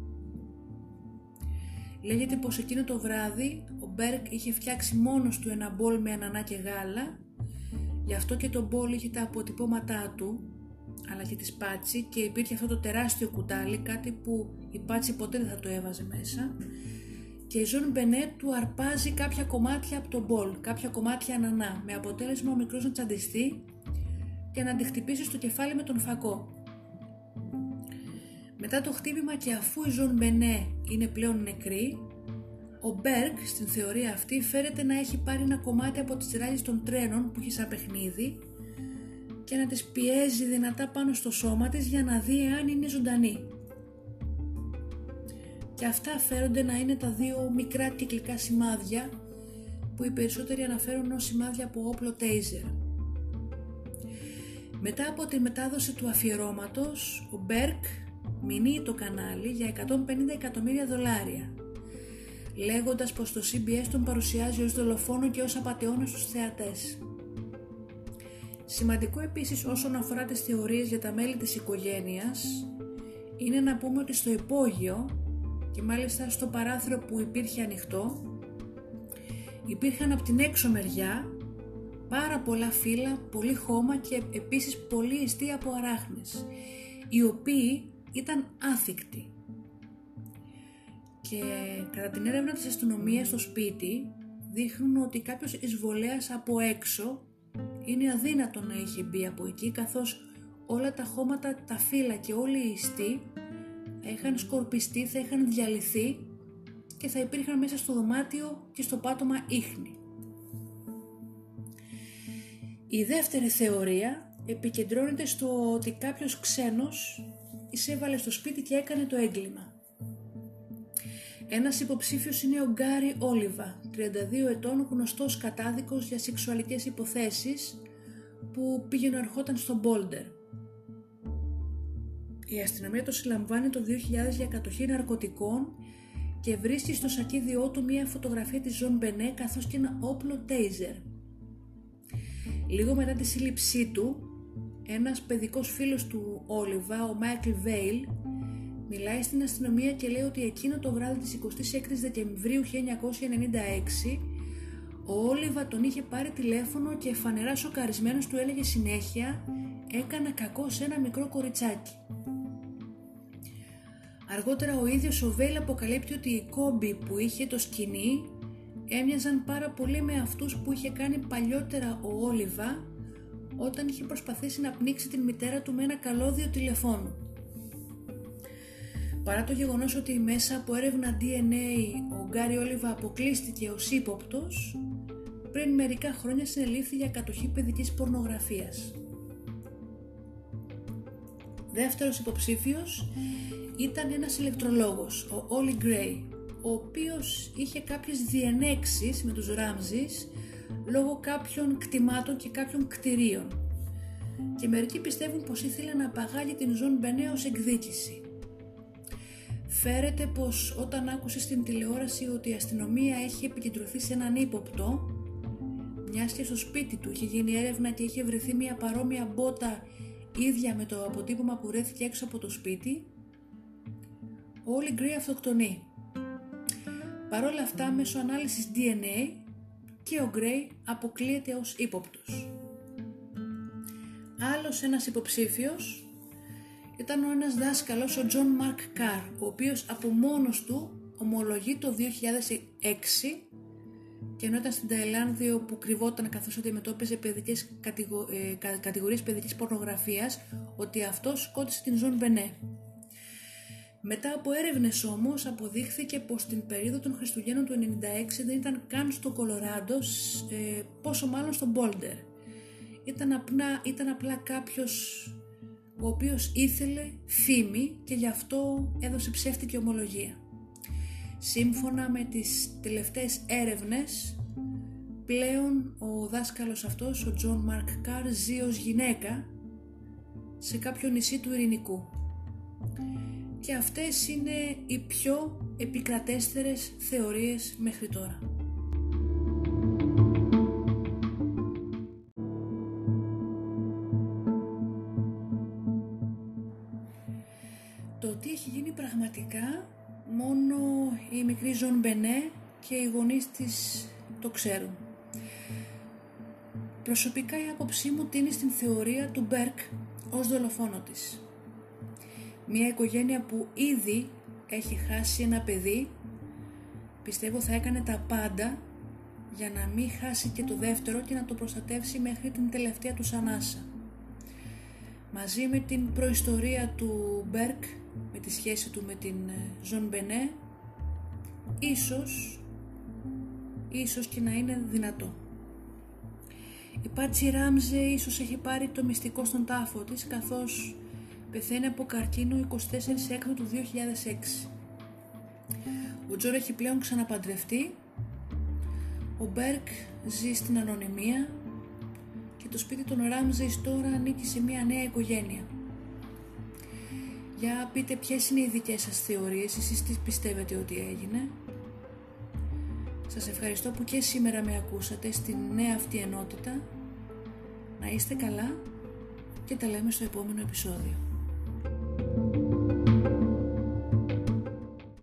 Λέγεται πως εκείνο το βράδυ ο Μπέρκ είχε φτιάξει μόνος του ένα μπολ με ανανά και γάλα, γι' αυτό και το μπολ είχε τα αποτυπώματά του, αλλά και τη Πάτσι και υπήρχε αυτό το τεράστιο κουτάλι, κάτι που η Πάτσι ποτέ δεν θα το έβαζε μέσα και η Ζων Μπενέ του αρπάζει κάποια κομμάτια από το μπολ, κάποια κομμάτια ανανά, με αποτέλεσμα ο μικρός να τσαντιστεί και να τη χτυπήσει στο κεφάλι με τον φακό. Μετά το χτύπημα και αφού η Ζων Μπενέ είναι πλέον νεκρή, ο Μπέρκ στην θεωρία αυτή φέρεται να έχει πάρει ένα κομμάτι από τις ράγες των τρένων που έχει σαν παιχνίδι και να τις πιέζει δυνατά πάνω στο σώμα της για να δει αν είναι ζωντανή. Και αυτά φέρονται να είναι τα δύο μικρά κυκλικά σημάδια που οι περισσότεροι αναφέρουν ως σημάδια από όπλο τέιζερ. Μετά από τη μετάδοση του αφιερώματος, ο Μπέρκ μηνύει το κανάλι για 150 εκατομμύρια δολάρια, λέγοντας πως το CBS τον παρουσιάζει ως δολοφόνο και ως απαταιώνα στους θεατές. Σημαντικό επίσης όσον αφορά τις θεωρίες για τα μέλη της οικογένειας είναι να πούμε ότι στο υπόγειο και μάλιστα στο παράθυρο που υπήρχε ανοιχτό υπήρχαν από την έξω μεριά πάρα πολλά φύλλα, πολύ χώμα και επίσης πολύ ιστοί από αράχνες οι οποίοι ήταν άθικτοι. Και κατά την έρευνα της αστυνομίας στο σπίτι δείχνουν ότι κάποιος εισβολέας από έξω είναι αδύνατο να είχε μπει από εκεί καθώς όλα τα χώματα, τα φύλλα και όλοι οι ιστοί είχαν σκορπιστεί, θα είχαν διαλυθεί και θα υπήρχαν μέσα στο δωμάτιο και στο πάτωμα ίχνη. Η δεύτερη θεωρία επικεντρώνεται στο ότι κάποιος ξένος εισέβαλε στο σπίτι και έκανε το έγκλημα. Ένας υποψήφιος είναι ο Γκάρι Όλιβα, 32 ετών γνωστός κατάδικος για σεξουαλικές υποθέσεις που πήγαινε ερχόταν στο Μπόλντερ. Η αστυνομία το συλλαμβάνει το 2000 για κατοχή ναρκωτικών και βρίσκει στο σακίδιό του μία φωτογραφία της Ζων Μπενέ καθώς και ένα όπλο τέιζερ. Λίγο μετά τη σύλληψή του, ένας παιδικός φίλος του Όλιβα, ο Μάικλ Βέιλ, μιλάει στην αστυνομία και λέει ότι εκείνο το βράδυ της 26 Δεκεμβρίου 1996 ο Όλιβα τον είχε πάρει τηλέφωνο και φανερά σοκαρισμένος του έλεγε συνέχεια «Έκανα κακό σε ένα μικρό κοριτσάκι». Αργότερα ο ίδιος ο Βέιλ αποκαλύπτει ότι οι κόμποι που είχε το σκηνή έμοιαζαν πάρα πολύ με αυτούς που είχε κάνει παλιότερα ο Όλιβα όταν είχε προσπαθήσει να πνίξει την μητέρα του με ένα καλώδιο τηλεφώνου. Παρά το γεγονός ότι μέσα από έρευνα DNA ο Γκάρι Όλιβα αποκλείστηκε ως ύποπτος, πριν μερικά χρόνια συνελήφθη για κατοχή παιδικής πορνογραφίας. Δεύτερος υποψήφιος ήταν ένας ηλεκτρολόγος, ο Όλι Γκρέι, ο οποίος είχε κάποιες διενέξεις με τους Ράμζης λόγω κάποιων κτημάτων και κάποιων κτηρίων και μερικοί πιστεύουν πως ήθελε να απαγάγει την Ζων Μπενέ ως εκδίκηση. Φέρεται πως όταν άκουσε στην τηλεόραση ότι η αστυνομία έχει επικεντρωθεί σε έναν ύποπτο μιας και στο σπίτι του είχε γίνει έρευνα και είχε βρεθεί μια παρόμοια μπότα ίδια με το αποτύπωμα που βρέθηκε έξω από το σπίτι, ο Όλι Γκρέι αυτοκτονεί. Παρ' όλα αυτά, μέσω ανάλυσης DNA και ο Γκρέι αποκλείεται ως ύποπτος. Άλλος ένας υποψήφιος ήταν ο ένας δάσκαλος, ο Τζον Μαρκ Καρ, ο οποίος από μόνος του ομολογεί το 2006 και ενώ ήταν στην Ταϊλάνδη όπου κρυβόταν καθώς αντιμετώπιζε παιδικές κατηγο... ε, κατηγορίες παιδικής πορνογραφίας ότι αυτός σκότωσε την Ζων Μπενέ. Μετά από έρευνες όμως αποδείχθηκε πως την περίοδο των Χριστουγέννων του 96 δεν ήταν καν στο Κολοράντο, ε, πόσο μάλλον στο Μπόλντερ. Ήταν απλά, ήταν απλά κάποιος ο οποίος ήθελε φήμη και γι' αυτό έδωσε ψεύτικη ομολογία. Σύμφωνα με τις τελευταίες έρευνες, πλέον ο δάσκαλος αυτός, ο Τζον Μαρκ Καρ, ζει ως γυναίκα σε κάποιο νησί του Ειρηνικού. Και αυτές είναι οι πιο επικρατέστερες θεωρίες μέχρι τώρα. Το τι έχει γίνει πραγματικά μόνο η μικρή Ζων Μπενέ και οι γονείς της το ξέρουν. Προσωπικά η άποψή μου τίνει στην θεωρία του Μπέρκ ως δολοφόνο της. Μια οικογένεια που ήδη έχει χάσει ένα παιδί, πιστεύω θα έκανε τα πάντα για να μην χάσει και το δεύτερο και να το προστατεύσει μέχρι την τελευταία του ανάσα. Μαζί με την προϊστορία του Μπέρκ με τη σχέση του με την Ζων ε, Μπενέ ίσως ίσως και να είναι δυνατό. Η Πάτσι Ράμζεϊ ίσως έχει πάρει το μυστικό στον τάφο της καθώς πεθαίνει από καρκίνο 24 Έκτου του 2006. Ο Τζον έχει πλέον ξαναπαντρευτεί, ο Μπέρκ ζει στην ανωνυμία και το σπίτι των Ράμζεϊς τώρα ανήκει σε μια νέα οικογένεια. Για πείτε ποιες είναι οι δικές σας θεωρίες, εσείς τι πιστεύετε ότι έγινε; Σας ευχαριστώ που και σήμερα με ακούσατε στην νέα αυτή ενότητα. Να είστε καλά και τα λέμε στο επόμενο επεισόδιο. Thank you.